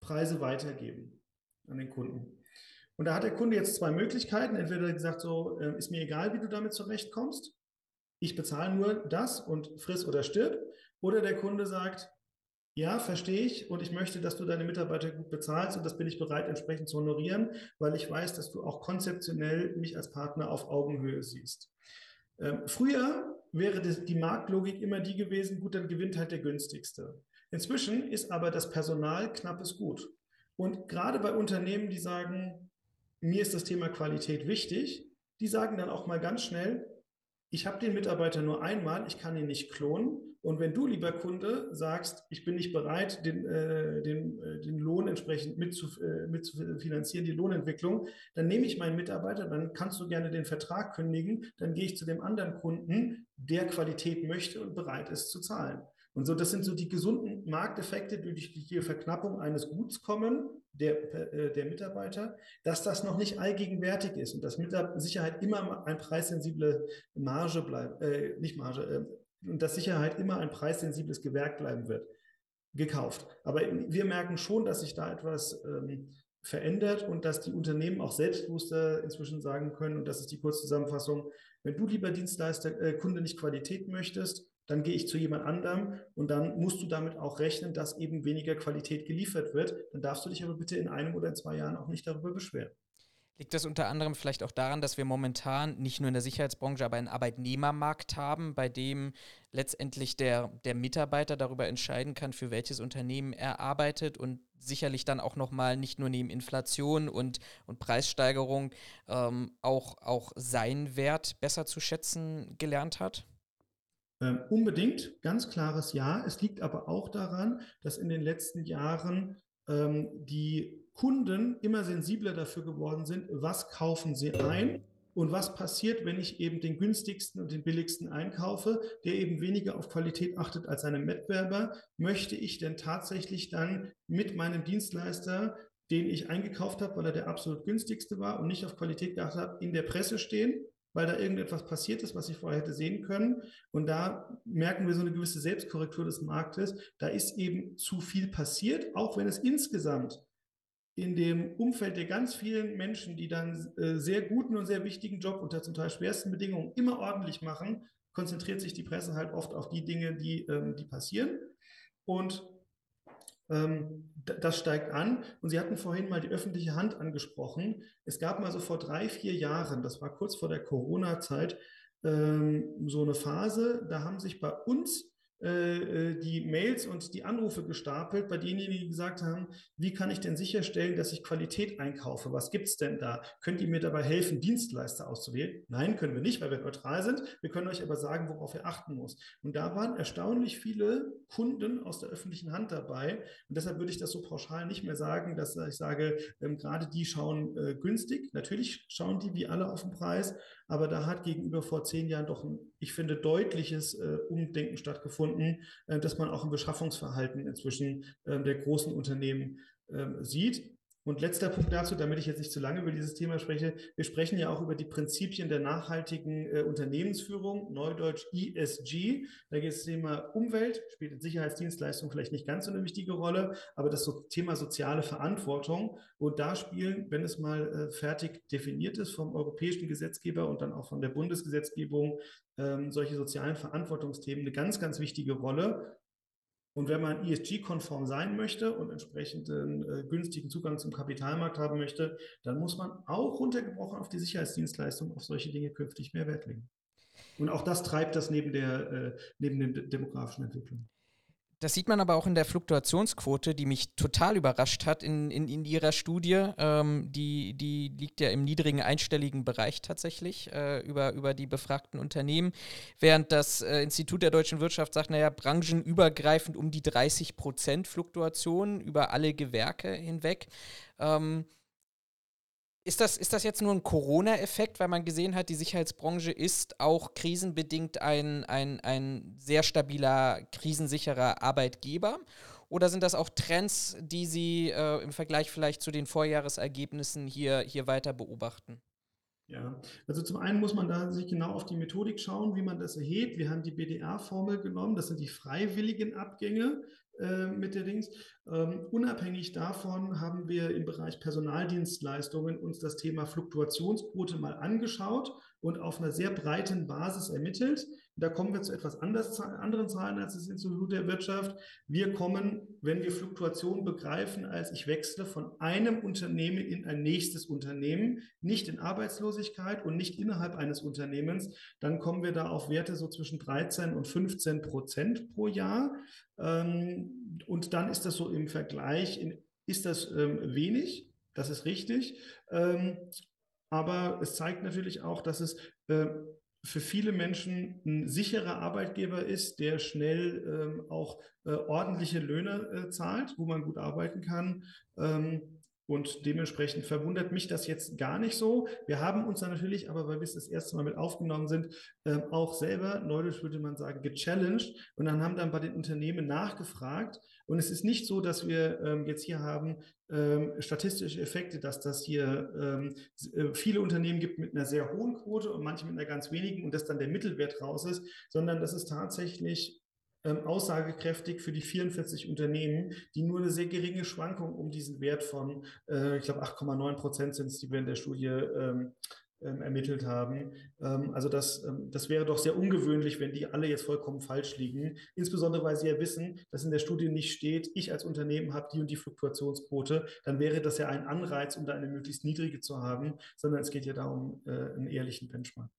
Preise weitergeben an den Kunden. Und da hat der Kunde jetzt zwei Möglichkeiten. Entweder gesagt, so äh, ist mir egal, wie du damit zurechtkommst. Ich bezahle nur das und friss oder stirb. Oder der Kunde sagt, ja, verstehe ich und ich möchte, dass du deine Mitarbeiter gut bezahlst und das bin ich bereit entsprechend zu honorieren, weil ich weiß, dass du auch konzeptionell mich als Partner auf Augenhöhe siehst. Ähm, früher wäre das, die Marktlogik immer die gewesen, gut, dann gewinnt halt der günstigste. Inzwischen ist aber das Personal knappes Gut. Und gerade bei Unternehmen, die sagen, mir ist das Thema Qualität wichtig, die sagen dann auch mal ganz schnell, ich habe den Mitarbeiter nur einmal, ich kann ihn nicht klonen. Und wenn du, lieber Kunde, sagst, ich bin nicht bereit, den, äh, den, äh, den Lohn entsprechend mit zu, äh, mit die Lohnentwicklung, dann nehme ich meinen Mitarbeiter, dann kannst du gerne den Vertrag kündigen, dann gehe ich zu dem anderen Kunden, der Qualität möchte und bereit ist zu zahlen. Und so, das sind so die gesunden Markteffekte, die durch die Verknappung eines Guts kommen, der, äh, der Mitarbeiter, dass das noch nicht allgegenwärtig ist und dass mit Sicherheit immer ein preissensible Marge bleibt, äh, nicht Marge, äh, und dass Sicherheit immer ein preissensibles Gewerk bleiben wird, gekauft. Aber wir merken schon, dass sich da etwas ähm, verändert und dass die Unternehmen auch selbstbewusster inzwischen sagen können, und das ist die Kurzzusammenfassung, wenn du lieber Dienstleister, äh, Kunde nicht Qualität möchtest, dann gehe ich zu jemand anderem und dann musst du damit auch rechnen, dass eben weniger Qualität geliefert wird. Dann darfst du dich aber bitte in einem oder in zwei Jahren auch nicht darüber beschweren. Liegt das unter anderem vielleicht auch daran, dass wir momentan nicht nur in der Sicherheitsbranche, aber einen Arbeitnehmermarkt haben, bei dem letztendlich der, der Mitarbeiter darüber entscheiden kann, für welches Unternehmen er arbeitet und sicherlich dann auch nochmal nicht nur neben Inflation und, und Preissteigerung ähm, auch, auch seinen Wert besser zu schätzen gelernt hat? Ähm, unbedingt, ganz klares Ja. Es liegt aber auch daran, dass in den letzten Jahren ähm, die Kunden immer sensibler dafür geworden sind, was kaufen sie ein Und was passiert, wenn ich eben den günstigsten und den billigsten einkaufe, der eben weniger auf Qualität achtet als seine Wettbewerber? Möchte ich denn tatsächlich dann mit meinem Dienstleister den ich eingekauft habe, weil er der absolut günstigste war und nicht auf Qualität geachtet habe, in der Presse stehen weil da irgendetwas passiert ist, was ich vorher hätte sehen können. Und da merken wir so eine gewisse Selbstkorrektur des Marktes. Da ist eben zu viel passiert, auch wenn es insgesamt in dem Umfeld der ganz vielen Menschen, die dann äh, sehr guten und sehr wichtigen Job unter zum Teil schwersten Bedingungen immer ordentlich machen, konzentriert sich die Presse halt oft auf die Dinge, die, ähm, die passieren. Und ähm, das steigt an. Und Sie hatten vorhin mal die öffentliche Hand angesprochen. Es gab mal so vor drei, vier Jahren, das war kurz vor der Corona-Zeit, ähm, so eine Phase, da haben sich bei uns die Mails und die Anrufe gestapelt bei denjenigen, die gesagt haben, wie kann ich denn sicherstellen, dass ich Qualität einkaufe? Was gibt es denn da? Könnt ihr mir dabei helfen, Dienstleister auszuwählen? Nein, können wir nicht, weil wir neutral sind. Wir können euch aber sagen, worauf ihr achten muss. Und da waren erstaunlich viele Kunden aus der öffentlichen Hand dabei. Und deshalb würde ich das so pauschal nicht mehr sagen, dass ich sage, ähm, gerade die schauen äh, günstig. Natürlich schauen die wie alle auf den Preis, aber da hat gegenüber vor zehn Jahren doch ein, ich finde, deutliches äh, Umdenken stattgefunden, äh, dass man auch im Beschaffungsverhalten inzwischen äh, der großen Unternehmen ähm, sieht. Und letzter Punkt dazu, damit ich jetzt nicht zu lange über dieses Thema spreche. Wir sprechen ja auch über die Prinzipien der nachhaltigen äh, Unternehmensführung, Neudeutsch ESG. Da geht es Thema Umwelt, spielt in Sicherheitsdienstleistungen vielleicht nicht ganz so eine wichtige Rolle, aber das so Thema soziale Verantwortung. Und da spielen, wenn es mal äh, fertig definiert ist vom europäischen Gesetzgeber und dann auch von der Bundesgesetzgebung, ähm, solche sozialen Verantwortungsthemen eine ganz, ganz wichtige Rolle. Und wenn man ESG-konform sein möchte und entsprechenden äh, günstigen Zugang zum Kapitalmarkt haben möchte, dann muss man auch runtergebrochen auf die Sicherheitsdienstleistung, auf solche Dinge künftig mehr Wert legen. Und auch das treibt das neben der, äh, neben den demografischen Entwicklungen. Das sieht man aber auch in der Fluktuationsquote, die mich total überrascht hat in, in, in ihrer Studie. Ähm, die, die liegt ja im niedrigen einstelligen Bereich tatsächlich äh, über, über die befragten Unternehmen, während das äh, Institut der deutschen Wirtschaft sagt, naja, branchenübergreifend um die 30 Prozent Fluktuation über alle Gewerke hinweg. Ähm, ist das, ist das jetzt nur ein Corona-Effekt, weil man gesehen hat, die Sicherheitsbranche ist auch krisenbedingt ein, ein, ein sehr stabiler, krisensicherer Arbeitgeber? Oder sind das auch Trends, die Sie äh, im Vergleich vielleicht zu den Vorjahresergebnissen hier, hier weiter beobachten? Ja, also zum einen muss man da sich genau auf die Methodik schauen, wie man das erhebt. Wir haben die BDA-Formel genommen, das sind die freiwilligen Abgänge mit der Dings. Ähm, unabhängig davon haben wir im Bereich Personaldienstleistungen uns das Thema Fluktuationsquote mal angeschaut und auf einer sehr breiten Basis ermittelt. Da kommen wir zu etwas anders, anderen Zahlen als das Institut der Wirtschaft. Wir kommen, wenn wir Fluktuation begreifen, als ich wechsle von einem Unternehmen in ein nächstes Unternehmen, nicht in Arbeitslosigkeit und nicht innerhalb eines Unternehmens, dann kommen wir da auf Werte so zwischen 13 und 15 Prozent pro Jahr. Ähm, und dann ist das so im Vergleich, ist das ähm, wenig, das ist richtig. Ähm, aber es zeigt natürlich auch, dass es äh, für viele Menschen ein sicherer Arbeitgeber ist, der schnell ähm, auch äh, ordentliche Löhne äh, zahlt, wo man gut arbeiten kann. Ähm, und dementsprechend verwundert mich das jetzt gar nicht so. Wir haben uns dann natürlich, aber weil wir es das erste Mal mit aufgenommen sind, ähm, auch selber, neudeutsch würde man sagen, gechallenged und dann haben dann bei den Unternehmen nachgefragt. Und es ist nicht so, dass wir ähm, jetzt hier haben ähm, statistische Effekte, dass das hier ähm, äh, viele Unternehmen gibt mit einer sehr hohen Quote und manche mit einer ganz wenigen und dass dann der Mittelwert raus ist, sondern das ist tatsächlich ähm, aussagekräftig für die 44 Unternehmen, die nur eine sehr geringe Schwankung um diesen Wert von, äh, ich glaube, 8,9 Prozent sind es, die wir in der Studie ähm, ähm, ermittelt haben. Ähm, also das, ähm, das wäre doch sehr ungewöhnlich, wenn die alle jetzt vollkommen falsch liegen. Insbesondere, weil sie ja wissen, dass in der Studie nicht steht, ich als Unternehmen habe die und die Fluktuationsquote. Dann wäre das ja ein Anreiz, um da eine möglichst niedrige zu haben, sondern es geht ja darum, äh, einen ehrlichen Benchmark.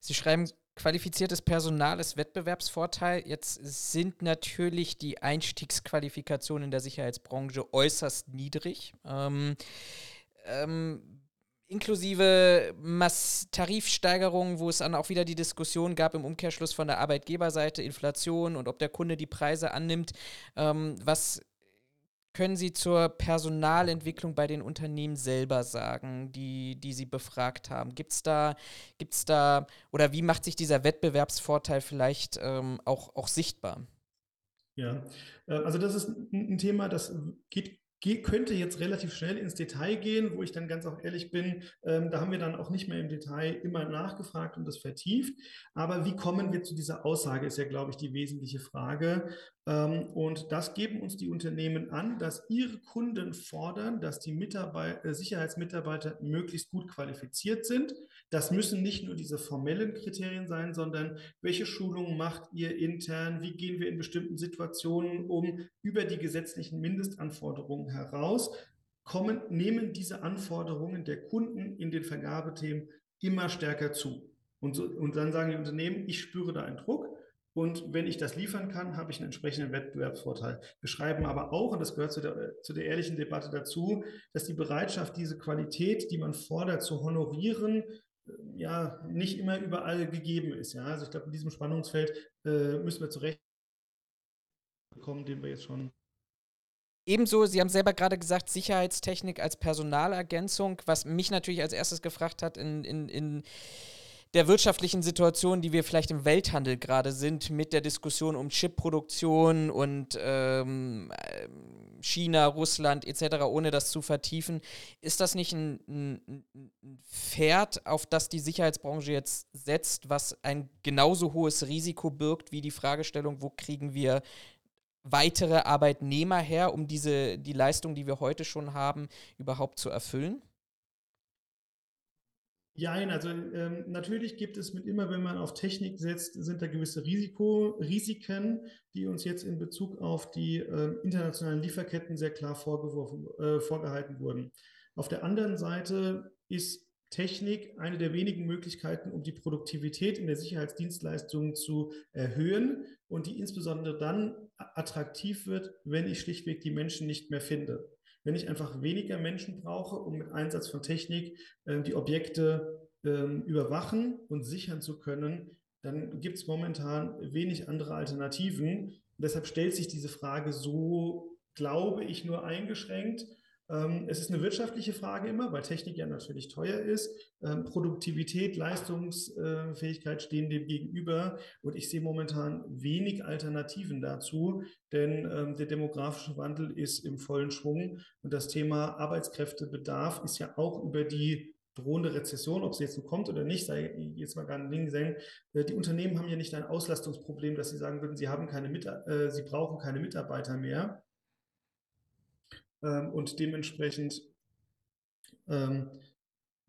Sie schreiben qualifiziertes Personal ist Wettbewerbsvorteil. Jetzt sind natürlich die Einstiegsqualifikationen in der Sicherheitsbranche äußerst niedrig. Ähm, ähm, inklusive Mass Tarifsteigerungen, wo es dann auch wieder die Diskussion gab im Umkehrschluss von der Arbeitgeberseite, Inflation und ob der Kunde die Preise annimmt. Ähm, was können Sie zur Personalentwicklung bei den Unternehmen selber sagen, die, die Sie befragt haben? Gibt es da, gibt's da, oder wie macht sich dieser Wettbewerbsvorteil vielleicht ähm, auch, auch sichtbar? Ja, äh, also das ist ein Thema, das geht könnte jetzt relativ schnell ins Detail gehen, wo ich dann ganz auch ehrlich bin, ähm, da haben wir dann auch nicht mehr im Detail immer nachgefragt und das vertieft. Aber wie kommen wir zu dieser Aussage, ist ja, glaube ich, die wesentliche Frage. Ähm, und das geben uns die Unternehmen an, dass ihre Kunden fordern, dass die Mitarbeiter, äh, Sicherheitsmitarbeiter möglichst gut qualifiziert sind. Das müssen nicht nur diese formellen Kriterien sein, sondern welche Schulungen macht ihr intern? Wie gehen wir in bestimmten Situationen um über die gesetzlichen Mindestanforderungen heraus? Kommen, nehmen diese Anforderungen der Kunden in den Vergabethemen immer stärker zu. Und, so, und dann sagen die Unternehmen, ich spüre da einen Druck. Und wenn ich das liefern kann, habe ich einen entsprechenden Wettbewerbsvorteil. Wir schreiben aber auch, und das gehört zu der, zu der ehrlichen Debatte dazu, dass die Bereitschaft, diese Qualität, die man fordert, zu honorieren, ja, nicht immer überall gegeben ist. Ja? Also ich glaube, in diesem Spannungsfeld äh, müssen wir zurecht kommen, den wir jetzt schon Ebenso, Sie haben selber gerade gesagt, Sicherheitstechnik als Personalergänzung, was mich natürlich als erstes gefragt hat in, in, in der wirtschaftlichen Situation, die wir vielleicht im Welthandel gerade sind, mit der Diskussion um Chipproduktion und ähm, China, Russland etc., ohne das zu vertiefen, ist das nicht ein, ein, ein Pferd, auf das die Sicherheitsbranche jetzt setzt, was ein genauso hohes Risiko birgt wie die Fragestellung, wo kriegen wir weitere Arbeitnehmer her, um diese, die Leistung, die wir heute schon haben, überhaupt zu erfüllen? Ja, also ähm, natürlich gibt es mit immer, wenn man auf Technik setzt, sind da gewisse Risiko, Risiken, die uns jetzt in Bezug auf die äh, internationalen Lieferketten sehr klar vorgeworfen, äh, vorgehalten wurden. Auf der anderen Seite ist Technik eine der wenigen Möglichkeiten, um die Produktivität in der Sicherheitsdienstleistung zu erhöhen und die insbesondere dann attraktiv wird, wenn ich schlichtweg die Menschen nicht mehr finde. Wenn ich einfach weniger Menschen brauche, um mit Einsatz von Technik äh, die Objekte äh, überwachen und sichern zu können, dann gibt es momentan wenig andere Alternativen. Deshalb stellt sich diese Frage so, glaube ich, nur eingeschränkt. Ähm, es ist eine wirtschaftliche Frage immer, weil Technik ja natürlich teuer ist. Ähm, Produktivität, Leistungsfähigkeit stehen dem gegenüber. Und ich sehe momentan wenig Alternativen dazu, denn ähm, der demografische Wandel ist im vollen Schwung. Und das Thema Arbeitskräftebedarf ist ja auch über die drohende Rezession, ob sie jetzt so kommt oder nicht, sei jetzt mal gar nicht hingesehen. Äh, die Unternehmen haben ja nicht ein Auslastungsproblem, dass sie sagen würden, sie haben keine Mit äh, sie brauchen keine Mitarbeiter mehr, ähm, und dementsprechend ähm,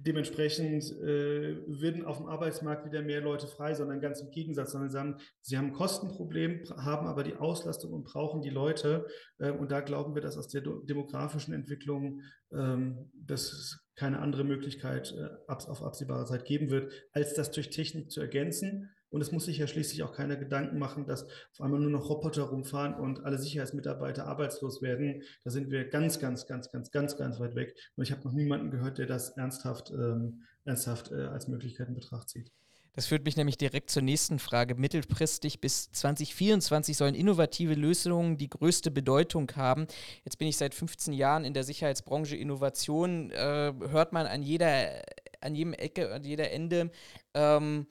dementsprechend äh, werden auf dem Arbeitsmarkt wieder mehr Leute frei, sondern ganz im Gegensatz, sondern sie haben, sie haben ein Kostenproblem, haben aber die Auslastung und brauchen die Leute. Äh, und da glauben wir, dass aus der demografischen Entwicklung ähm, das keine andere Möglichkeit äh, auf absehbare Zeit geben wird, als das durch Technik zu ergänzen. Und es muss sich ja schließlich auch keiner Gedanken machen, dass auf einmal nur noch Roboter rumfahren und alle Sicherheitsmitarbeiter arbeitslos werden. Da sind wir ganz, ganz, ganz, ganz, ganz, ganz weit weg. Und ich habe noch niemanden gehört, der das ernsthaft, ähm, ernsthaft äh, als Möglichkeit in Betracht zieht. Das führt mich nämlich direkt zur nächsten Frage. Mittelfristig bis 2024 sollen innovative Lösungen die größte Bedeutung haben. Jetzt bin ich seit 15 Jahren in der Sicherheitsbranche. Innovation äh, hört man an jeder, an jedem Ecke, an jeder Ende. Ähm,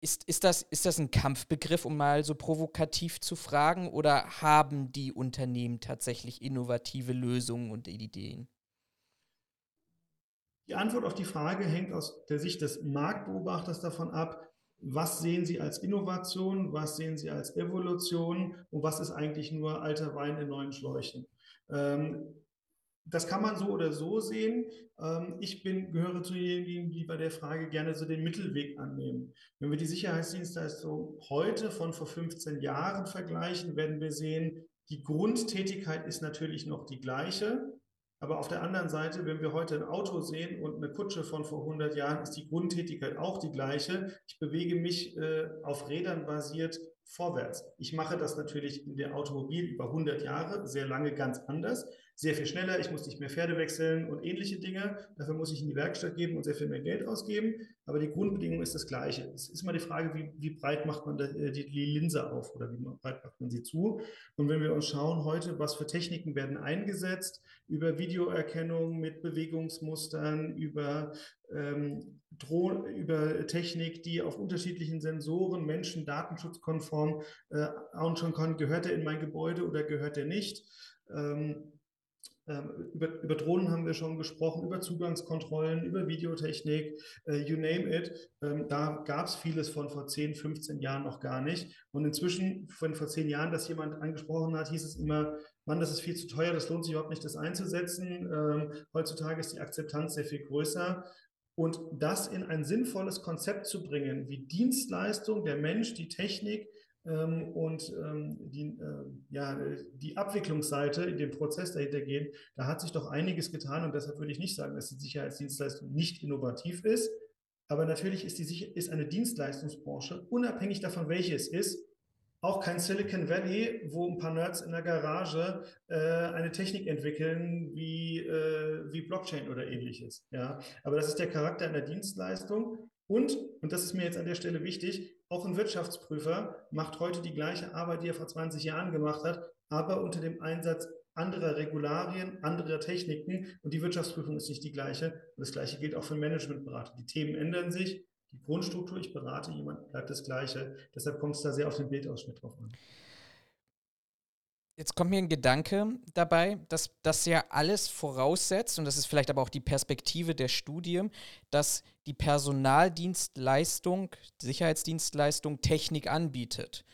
ist, ist, das, ist das ein Kampfbegriff, um mal so provokativ zu fragen, oder haben die Unternehmen tatsächlich innovative Lösungen und Ideen? Die Antwort auf die Frage hängt aus der Sicht des Marktbeobachters davon ab, was sehen Sie als Innovation, was sehen Sie als Evolution und was ist eigentlich nur alter Wein in neuen Schläuchen. Ähm, das kann man so oder so sehen. Ähm, ich bin, gehöre zu denjenigen, die bei der Frage gerne so den Mittelweg annehmen. Wenn wir die Sicherheitsdienstleistung heute von vor 15 Jahren vergleichen, werden wir sehen, die Grundtätigkeit ist natürlich noch die gleiche. Aber auf der anderen Seite, wenn wir heute ein Auto sehen und eine Kutsche von vor 100 Jahren, ist die Grundtätigkeit auch die gleiche. Ich bewege mich äh, auf Rädern basiert vorwärts. Ich mache das natürlich in der Automobil über 100 Jahre, sehr lange ganz anders sehr viel schneller, ich muss nicht mehr Pferde wechseln und ähnliche Dinge. Dafür muss ich in die Werkstatt geben und sehr viel mehr Geld ausgeben. Aber die Grundbedingung ist das Gleiche. Es ist immer die Frage, wie, wie breit macht man die, die, Linse auf oder wie breit macht man sie zu. Und wenn wir uns schauen heute, was für Techniken werden eingesetzt, über Videoerkennung mit Bewegungsmustern, über ähm, Droh über Technik, die auf unterschiedlichen Sensoren Menschen datenschutzkonform äh, anschauen kann, gehört er in mein Gebäude oder gehört er nicht. Ähm, ähm, über, über, Drohnen haben wir schon gesprochen, über Zugangskontrollen, über Videotechnik, äh, you name it. Ähm, da gab es vieles von vor 10, 15 Jahren noch gar nicht. Und inzwischen, von vor 10 Jahren, dass jemand angesprochen hat, hieß es immer, Mann, das ist viel zu teuer, das lohnt sich überhaupt nicht, das einzusetzen. Ähm, heutzutage ist die Akzeptanz sehr viel größer. Und das in ein sinnvolles Konzept zu bringen, wie Dienstleistung, der Mensch, die Technik, ähm, und ähm, die, äh, ja, die Abwicklungsseite in dem Prozess dahinter gehen, da hat sich doch einiges getan und deshalb würde ich nicht sagen, dass die Sicherheitsdienstleistung nicht innovativ ist. Aber natürlich ist, die, ist eine Dienstleistungsbranche, unabhängig davon, welche es ist, auch kein Silicon Valley, wo ein paar Nerds in der Garage äh, eine Technik entwickeln wie, äh, wie Blockchain oder ähnliches. Ja? Aber das ist der Charakter einer Dienstleistung. Und, und das ist mir jetzt an der Stelle wichtig, auch ein Wirtschaftsprüfer macht heute die gleiche Arbeit, die er vor 20 Jahren gemacht hat, aber unter dem Einsatz anderer Regularien, anderer Techniken und die Wirtschaftsprüfung ist nicht die gleiche. Und das gleiche gilt auch für Managementberater. Die Themen ändern sich, die Grundstruktur, ich berate jemanden, bleibt das gleiche. Deshalb kommt es da sehr auf den Bildausschnitt drauf an. Jetzt kommt mir ein Gedanke dabei, dass das ja alles voraussetzt, und das ist vielleicht aber auch die Perspektive der Studie, dass die Personaldienstleistung, Sicherheitsdienstleistung Technik anbietet.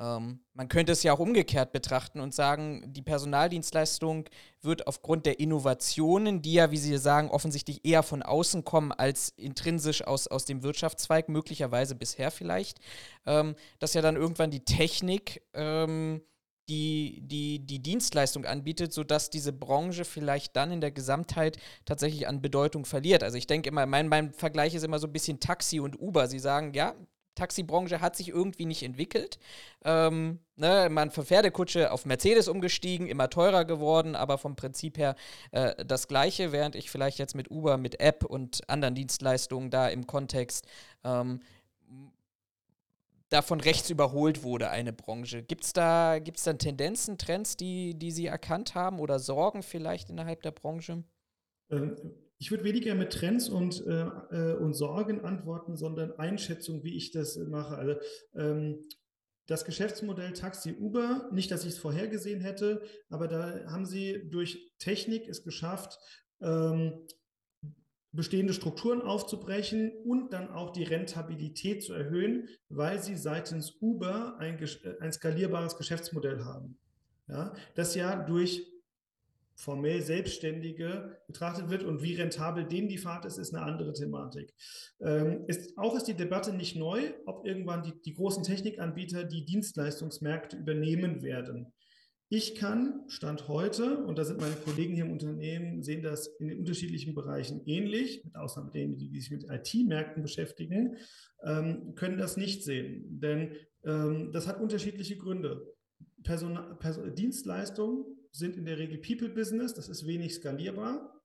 Ähm, man könnte es ja auch umgekehrt betrachten und sagen, die Personaldienstleistung wird aufgrund der Innovationen, die ja, wie Sie sagen, offensichtlich eher von außen kommen als intrinsisch aus, aus dem Wirtschaftszweig, möglicherweise bisher vielleicht, ähm, dass ja dann irgendwann die Technik ähm, die, die, die Dienstleistung anbietet, sodass diese Branche vielleicht dann in der Gesamtheit tatsächlich an Bedeutung verliert. Also ich denke immer, mein, mein Vergleich ist immer so ein bisschen Taxi und Uber. Sie sagen, ja, Taxibranche hat sich irgendwie nicht entwickelt. Ähm, ne, man von Pferdekutsche auf Mercedes umgestiegen, immer teurer geworden, aber vom Prinzip her äh, das gleiche, während ich vielleicht jetzt mit Uber, mit App und anderen Dienstleistungen da im Kontext ähm, davon rechts überholt wurde, eine Branche. Gibt es da, gibt's dann Tendenzen, Trends, die, die Sie erkannt haben oder Sorgen vielleicht innerhalb der Branche? Ähm, ich würde weniger mit Trends und, äh, äh, und Sorgen antworten, sondern Einschätzung, wie ich das mache. Also ähm, das Geschäftsmodell Taxi Uber, nicht, dass ich es vorhergesehen hätte, aber da haben sie durch Technik es geschafft, ähm, bestehende Strukturen aufzubrechen und dann auch die Rentabilität zu erhöhen, weil sie seitens Uber ein, ein skalierbares Geschäftsmodell haben. Ja, das ja durch formell Selbstständige betrachtet wird und wie rentabel denen die Fahrt ist, ist eine andere Thematik. Ähm, ist, auch ist die Debatte nicht neu, ob irgendwann die, die großen Technikanbieter die Dienstleistungsmärkte übernehmen werden. Ich kann, Stand heute, und da sind meine Kollegen hier im Unternehmen, sehen das in den unterschiedlichen Bereichen ähnlich, mit Ausnahme denen, die sich mit IT-Märkten beschäftigen, ähm, können das nicht sehen. Denn ähm, das hat unterschiedliche Gründe. Person Person Dienstleistungen sind in der Regel People-Business, das ist wenig skalierbar.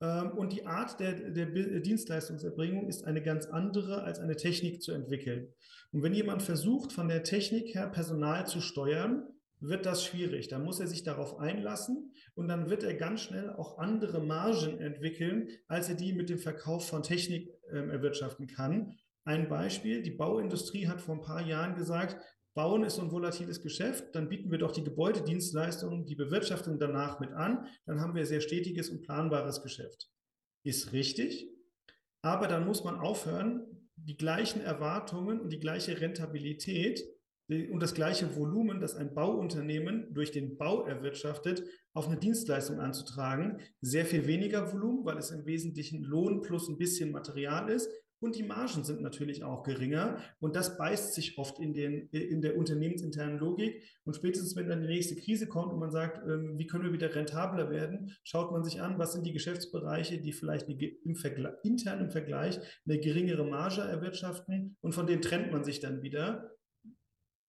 Ähm, und die Art der, der Dienstleistungserbringung ist eine ganz andere, als eine Technik zu entwickeln. Und wenn jemand versucht, von der Technik her Personal zu steuern, wird das schwierig. Da muss er sich darauf einlassen und dann wird er ganz schnell auch andere Margen entwickeln, als er die mit dem Verkauf von Technik äh, erwirtschaften kann. Ein Beispiel, die Bauindustrie hat vor ein paar Jahren gesagt, Bauen ist so ein volatiles Geschäft, dann bieten wir doch die Gebäudedienstleistungen, die Bewirtschaftung danach mit an, dann haben wir sehr stetiges und planbares Geschäft. Ist richtig, aber dann muss man aufhören, die gleichen Erwartungen und die gleiche Rentabilität und das gleiche Volumen, das ein Bauunternehmen durch den Bau erwirtschaftet, auf eine Dienstleistung anzutragen. Sehr viel weniger Volumen, weil es im Wesentlichen Lohn plus ein bisschen Material ist. Und die Margen sind natürlich auch geringer. Und das beißt sich oft in, den, in der unternehmensinternen Logik. Und spätestens, wenn dann die nächste Krise kommt und man sagt, ähm, wie können wir wieder rentabler werden, schaut man sich an, was sind die Geschäftsbereiche, die vielleicht im Vergleich, intern im Vergleich eine geringere Marge erwirtschaften. Und von denen trennt man sich dann wieder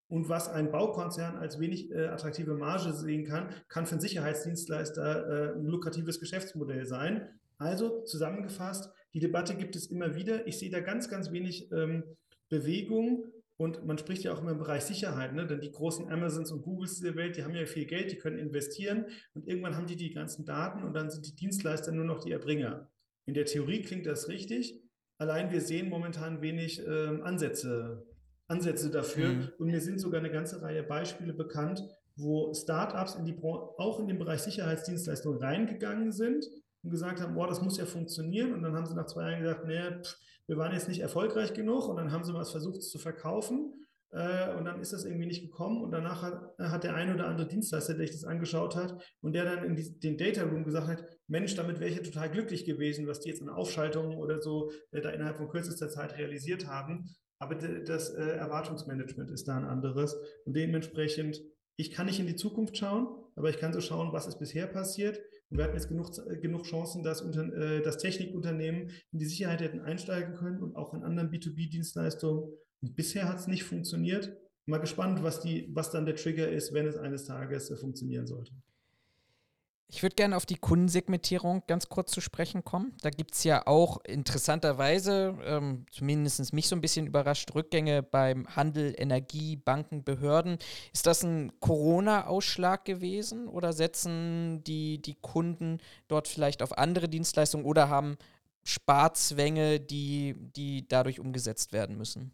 Und was ein Baukonzern als wenig äh, attraktive Marge sehen kann, kann für einen Sicherheitsdienstleister äh, ein lukratives Geschäftsmodell sein. Also zusammengefasst, die Debatte gibt es immer wieder. Ich sehe da ganz, ganz wenig ähm, Bewegung. Und man spricht ja auch immer im Bereich Sicherheit, ne? denn die großen Amazons und Googles der Welt, die haben ja viel Geld, die können investieren und irgendwann haben die die ganzen Daten und dann sind die Dienstleister nur noch die Erbringer. In der Theorie klingt das richtig, allein wir sehen momentan wenig äh, Ansätze Ansätze dafür. Mhm. Und mir sind sogar eine ganze Reihe Beispiele bekannt, wo Startups in die auch in den Bereich Sicherheitsdienstleistungen reingegangen sind und gesagt haben, boah, das muss ja funktionieren. Und dann haben sie nach zwei Jahren gesagt, nee, pff, wir waren jetzt nicht erfolgreich genug. Und dann haben sie was versucht es zu verkaufen. Äh, und dann ist das irgendwie nicht gekommen. Und danach hat, hat der eine oder andere Dienstleister, der sich das angeschaut hat und der dann in die, den Data Room gesagt hat, Mensch, damit wäre ich ja total glücklich gewesen, was die jetzt an Aufschaltungen oder so äh, da innerhalb von kürzester Zeit realisiert haben. Aber das äh, Erwartungsmanagement ist da ein anderes. Und dementsprechend, ich kann nicht in die Zukunft schauen, aber ich kann so schauen, was ist bisher passiert. Und wir hatten jetzt genug, genug Chancen, dass, unter, äh, dass Technikunternehmen in die Sicherheit hätten einsteigen können und auch in anderen B2B-Dienstleistungen. Und bisher hat es nicht funktioniert. Mal gespannt, was, die, was dann der Trigger ist, wenn es eines Tages äh, funktionieren sollte. Ich würde gerne auf die Kundensegmentierung ganz kurz zu sprechen kommen. Da gibt es ja auch interessanterweise, ähm, zumindest mich so ein bisschen überrascht, Rückgänge beim Handel, Energie, Banken, Behörden. Ist das ein Corona-Ausschlag gewesen oder setzen die, die Kunden dort vielleicht auf andere Dienstleistungen oder haben Sparzwänge, die, die dadurch umgesetzt werden müssen?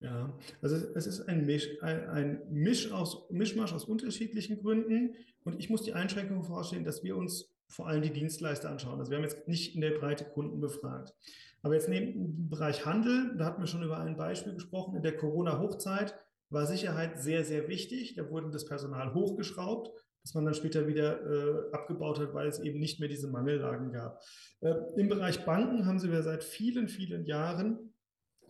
Ja, also es ist ein, Misch, ein, Misch aus, Mischmasch aus unterschiedlichen Gründen. Und ich muss die Einschränkung vorstellen, dass wir uns vor allem die Dienstleister anschauen. Also wir haben jetzt nicht in der Breite Kunden befragt. Aber jetzt neben dem Bereich Handel, da hatten wir schon über ein Beispiel gesprochen, in der Corona-Hochzeit war Sicherheit sehr, sehr wichtig. Da wurde das Personal hochgeschraubt, das man dann später wieder äh, abgebaut hat, weil es eben nicht mehr diese Mangellagen gab. Äh, Im Bereich Banken haben sie ja seit vielen, vielen Jahren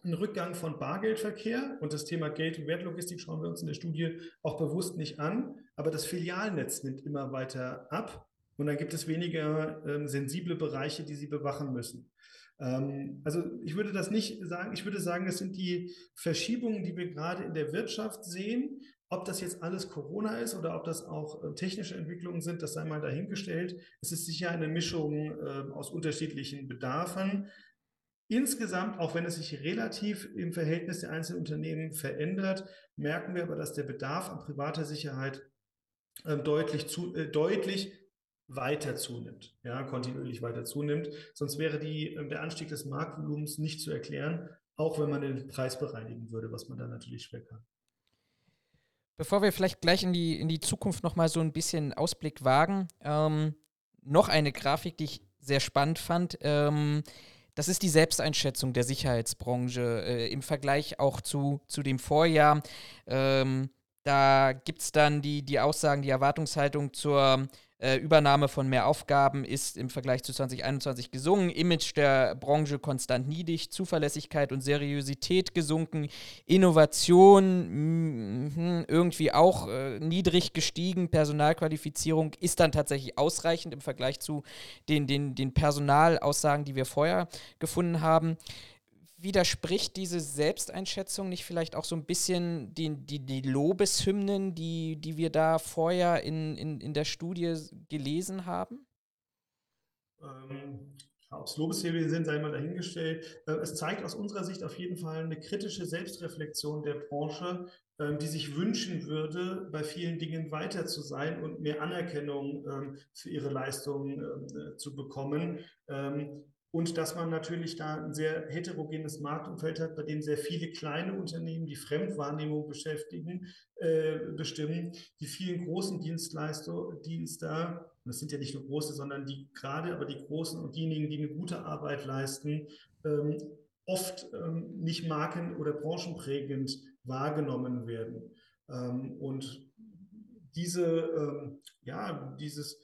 einen Rückgang von Bargeldverkehr und das Thema Geld- und Wertlogistik schauen wir uns in der Studie auch bewusst nicht an, aber das Filialnetz nimmt immer weiter ab und dann gibt es weniger ähm, sensible Bereiche, die Sie bewachen müssen. Ähm, also ich würde das nicht sagen, ich würde sagen, das sind die Verschiebungen, die wir gerade in der Wirtschaft sehen. Ob das jetzt alles Corona ist oder ob das auch äh, technische Entwicklungen sind, das sei mal dahingestellt. Es ist sicher eine Mischung äh, aus unterschiedlichen Bedarfen. Insgesamt, auch wenn es sich relativ im Verhältnis der einzelnen Unternehmen verändert, merken wir aber, dass der Bedarf an privater Sicherheit äh, deutlich, zu, äh, deutlich weiter zunimmt, ja, kontinuierlich weiter zunimmt. Sonst wäre die, äh, der Anstieg des Marktvolumens nicht zu erklären, auch wenn man den Preis bereinigen würde, was man dann natürlich schwer kann. Bevor wir vielleicht gleich in die, in die Zukunft nochmal so ein bisschen Ausblick wagen, ähm, noch eine Grafik, die ich sehr spannend fand. Ähm, das ist die Selbsteinschätzung der Sicherheitsbranche äh, im Vergleich auch zu, zu dem Vorjahr. Ähm, da gibt es dann die, die Aussagen, die Erwartungshaltung zur äh, Übernahme von mehr Aufgaben ist im Vergleich zu 2021 gesungen, Image der Branche konstant niedrig, Zuverlässigkeit und Seriosität gesunken, Innovation mh, irgendwie auch äh, niedrig gestiegen, Personalqualifizierung ist dann tatsächlich ausreichend im Vergleich zu den, den, den Personalaussagen, die wir vorher gefunden haben widerspricht diese Selbsteinschätzung nicht vielleicht auch so ein bisschen die, die, die Lobeshymnen, die, die wir da vorher in, in, in der Studie gelesen haben? Ähm, Ob es Lobeshymnen sind, sei mal dahingestellt. Äh, es zeigt aus unserer Sicht auf jeden Fall eine kritische Selbstreflexion der Branche, äh, die sich wünschen würde, bei vielen Dingen weiter zu sein und mehr Anerkennung ähm, für ihre Leistungen äh, zu bekommen. Ähm, und dass man natürlich da ein sehr heterogenes Marktumfeld hat, bei dem sehr viele kleine Unternehmen die Fremdwahrnehmung beschäftigen, äh, bestimmen, die vielen großen Dienstleister, Dienster, das sind ja nicht nur große, sondern die gerade, aber die großen und diejenigen, die eine gute Arbeit leisten, ähm, oft ähm, nicht marken- oder branchenprägend wahrgenommen werden. Ähm, und diese, ähm, ja, dieses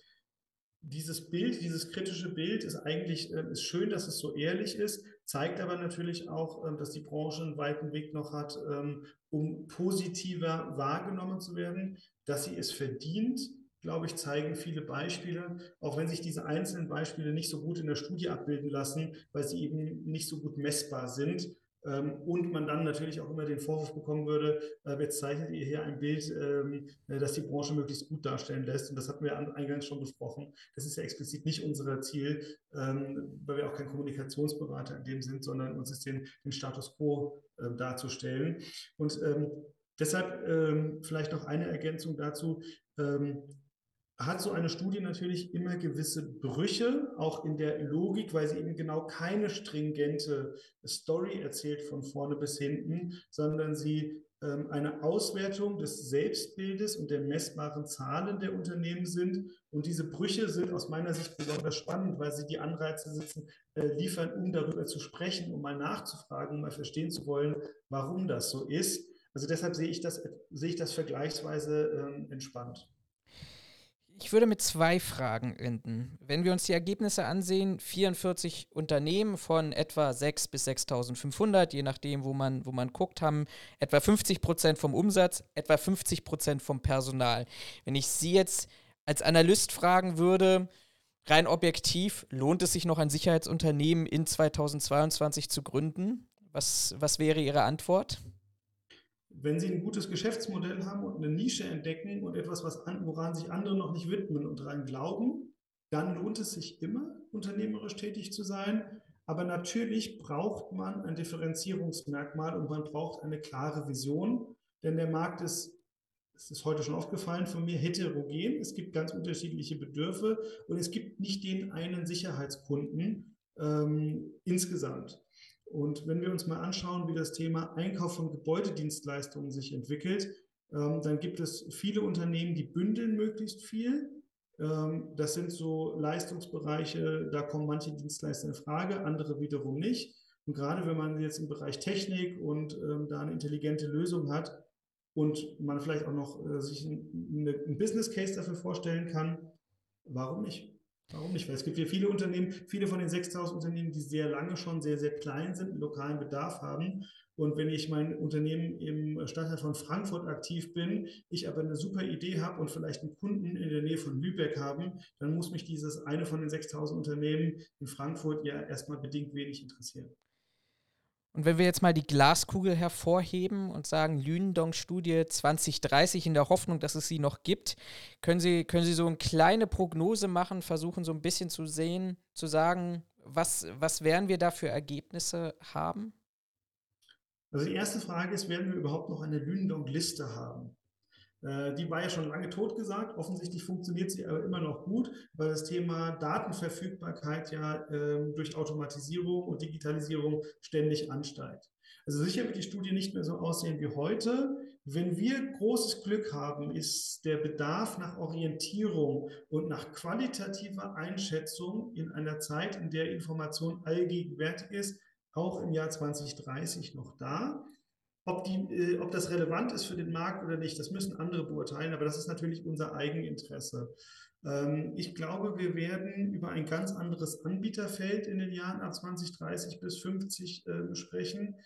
dieses Bild, dieses kritische Bild ist eigentlich äh, ist schön, dass es so ehrlich ist, zeigt aber natürlich auch, ähm, dass die Branche einen weiten Weg noch hat, ähm, um positiver wahrgenommen zu werden, dass sie es verdient. Glaube ich, zeigen viele Beispiele, auch wenn sich diese einzelnen Beispiele nicht so gut in der Studie abbilden lassen, weil sie eben nicht so gut messbar sind. Ähm, und man dann natürlich auch immer den Vorwurf bekommen würde, äh, jetzt zeichnet ihr hier ein Bild, ähm, äh, das die Branche möglichst gut darstellen lässt. Und das hatten wir eingangs schon besprochen. Das ist ja explizit nicht unser Ziel, ähm, weil wir auch kein Kommunikationsberater in dem sind, sondern uns ist den, den Status quo darzustellen. Und deshalb vielleicht noch eine Ergänzung dazu. Hat so eine Studie natürlich immer gewisse Brüche, auch in der Logik, weil sie eben genau keine stringente Story erzählt von vorne bis hinten, sondern sie ähm, eine Auswertung des Selbstbildes und der messbaren Zahlen der Unternehmen sind. Und diese Brüche sind aus meiner Sicht besonders spannend, weil sie die Anreize sitzen, äh, liefern, um darüber zu sprechen, um mal nachzufragen, um mal verstehen zu wollen, warum das so ist. Also deshalb sehe ich das, sehe ich das vergleichsweise ähm, entspannt. Ich würde mit zwei Fragen enden. Wenn wir uns die Ergebnisse ansehen, 44 Unternehmen von etwa 6 bis 6.500, je nachdem, wo man, wo man guckt, haben etwa 50 Prozent vom Umsatz, etwa 50 Prozent vom Personal. Wenn ich Sie jetzt als Analyst fragen würde, rein objektiv, lohnt es sich noch ein Sicherheitsunternehmen in 2022 zu gründen? Was, was wäre Ihre Antwort? Wenn Sie ein gutes Geschäftsmodell haben und eine Nische entdecken und etwas, was an, woran sich andere noch nicht widmen und daran glauben, dann lohnt es sich immer, unternehmerisch tätig zu sein. Aber natürlich braucht man ein Differenzierungsmerkmal und man braucht eine klare Vision, denn der Markt ist, es ist heute schon aufgefallen von mir, heterogen. Es gibt ganz unterschiedliche Bedürfe und es gibt nicht den einen Sicherheitskunden ähm, insgesamt. Und wenn wir uns mal anschauen, wie das Thema Einkauf von Gebäudedienstleistungen sich entwickelt, ähm, dann gibt es viele Unternehmen, die bündeln möglichst viel. Ähm, das sind so Leistungsbereiche, da kommen manche Dienstleister in Frage, andere wiederum nicht. Und gerade wenn man jetzt im Bereich Technik und ähm, da eine intelligente Lösung hat und man vielleicht auch noch äh, sich ein, ein Business Case dafür vorstellen kann, warum nicht? Warum nicht? Weil es gibt ja viele Unternehmen, viele von den 6000 Unternehmen, die sehr lange schon sehr, sehr klein sind, einen lokalen Bedarf haben. Und wenn ich mein Unternehmen im Stadtteil von Frankfurt aktiv bin, ich aber eine super Idee habe und vielleicht einen Kunden in der Nähe von Lübeck haben, dann muss mich dieses eine von den 6000 Unternehmen in Frankfurt ja erstmal bedingt wenig interessieren. Und wenn wir jetzt mal die Glaskugel hervorheben und sagen, Lünendonk-Studie 2030 in der Hoffnung, dass es sie noch gibt, können Sie, können Sie so eine kleine Prognose machen, versuchen so ein bisschen zu sehen, zu sagen, was, was werden wir da für Ergebnisse haben? Also die erste Frage ist, werden wir überhaupt noch eine Lünendonk-Liste haben? Äh, die war ja schon lange totgesagt. Offensichtlich funktioniert sie aber immer noch gut, weil das Thema Datenverfügbarkeit ja ähm, durch Automatisierung und Digitalisierung ständig ansteigt. Also sicher wird die Studie nicht mehr so aussehen wie heute. Wenn wir großes Glück haben, ist der Bedarf nach Orientierung und nach qualitativer Einschätzung in einer Zeit, in der Information allgegenwärtig ist, auch im Jahr 2030 noch da. Ob, die, äh, ob das relevant ist für den Markt oder nicht, das müssen andere beurteilen, aber das ist natürlich unser Eigeninteresse. Ähm, ich glaube, wir werden über ein ganz anderes Anbieterfeld in den Jahren ab 2030 bis 50 äh, sprechen,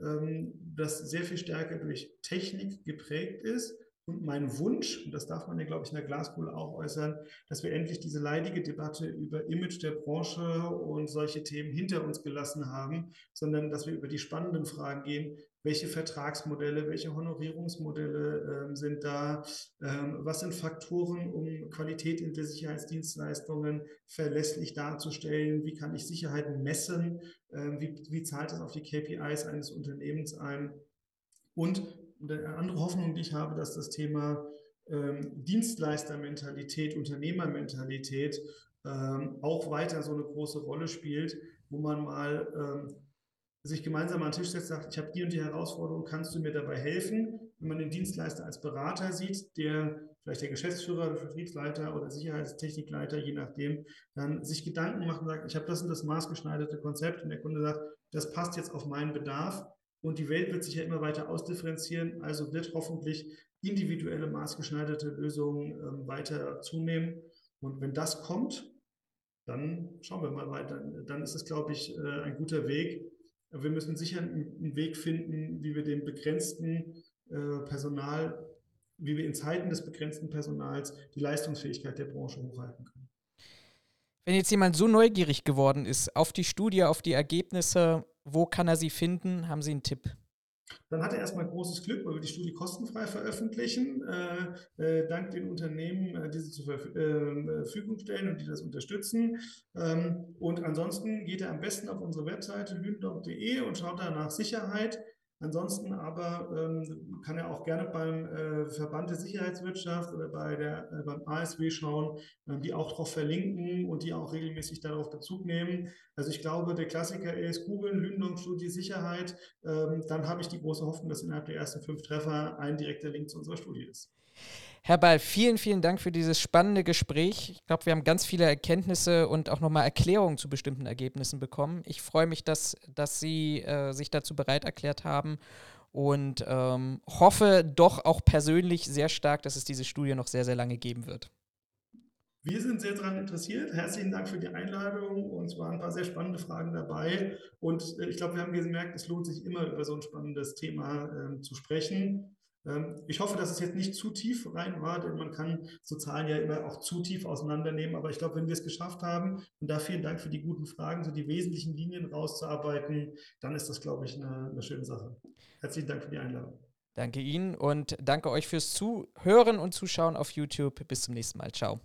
ähm, das sehr viel stärker durch Technik geprägt ist. Und mein Wunsch, und das darf man ja, glaube ich, in der Glaskugel auch äußern, dass wir endlich diese leidige Debatte über Image der Branche und solche Themen hinter uns gelassen haben, sondern dass wir über die spannenden Fragen gehen, welche Vertragsmodelle, welche Honorierungsmodelle ähm, sind da, ähm, was sind Faktoren, um Qualität in der Sicherheitsdienstleistungen verlässlich darzustellen, wie kann ich Sicherheit messen, ähm, wie, wie zahlt es auf die KPIs eines Unternehmens ein? Und eine andere Hoffnung, die ich habe, dass das Thema ähm, Dienstleistermentalität, Unternehmermentalität ähm, auch weiter so eine große Rolle spielt, wo man mal ähm, sich gemeinsam an den Tisch setzt, sagt, ich habe die und die Herausforderung, kannst du mir dabei helfen? Wenn man den Dienstleister als Berater sieht, der vielleicht der Geschäftsführer, der Vertriebsleiter oder Sicherheitstechnikleiter, je nachdem, dann sich Gedanken macht und sagt, ich habe das und das maßgeschneiderte Konzept und der Kunde sagt, das passt jetzt auf meinen Bedarf und die Welt wird sich ja immer weiter ausdifferenzieren, also wird hoffentlich individuelle maßgeschneiderte Lösungen ähm, weiter zunehmen. Und wenn das kommt, dann schauen wir mal weiter. Dann ist es, glaube ich, äh, ein guter Weg, wir müssen sicher einen Weg finden, wie wir dem begrenzten äh, Personal, wie wir in Zeiten des begrenzten Personals die Leistungsfähigkeit der Branche hochhalten können. Wenn jetzt jemand so neugierig geworden ist auf die Studie, auf die Ergebnisse, wo kann er sie finden? Haben Sie einen Tipp? Dann hat er erstmal großes Glück, weil wir die Studie kostenfrei veröffentlichen, äh, äh, dank den Unternehmen, äh, die sie zur Verf ähm, Verfügung stellen und die das unterstützen. Ähm, und ansonsten geht er am besten auf unsere Webseite lündorf.de und schaut da nach Sicherheit. Ansonsten aber ähm, kann er auch gerne beim äh, Verband der Sicherheitswirtschaft oder bei der, äh, beim ASW schauen, äh, die auch darauf verlinken und die auch regelmäßig darauf Bezug nehmen. Also ich glaube, der Klassiker ist googeln, Lündung-Studie Sicherheit. Ähm, dann habe ich die große Hoffnung, dass innerhalb der ersten fünf Treffer ein direkter Link zu unserer Studie ist. Herr Ball, vielen, vielen Dank für dieses spannende Gespräch. Ich glaube, wir haben ganz viele Erkenntnisse und auch nochmal Erklärungen zu bestimmten Ergebnissen bekommen. Ich freue mich, dass, dass Sie äh, sich dazu bereit erklärt haben und ähm, hoffe doch auch persönlich sehr stark, dass es diese Studie noch sehr, sehr lange geben wird. Wir sind sehr daran interessiert. Herzlichen Dank für die Einladung. Und es waren ein paar sehr spannende Fragen dabei. Und äh, ich glaube, wir haben gemerkt, es lohnt sich immer über so ein spannendes Thema äh, zu sprechen. Ähm, ich hoffe, dass es jetzt nicht zu tief rein war, denn man kann so Zahlen ja immer auch zu tief auseinandernehmen. Aber ich glaube, wenn wir es geschafft haben, und da vielen Dank für die guten Fragen, so die wesentlichen Linien rauszuarbeiten, dann ist das, glaube ich, eine, eine schöne Sache. Herzlichen Dank für die Einladung. Danke Ihnen und danke euch fürs Zuhören und Zuschauen auf YouTube. Bis zum nächsten Mal. Ciao.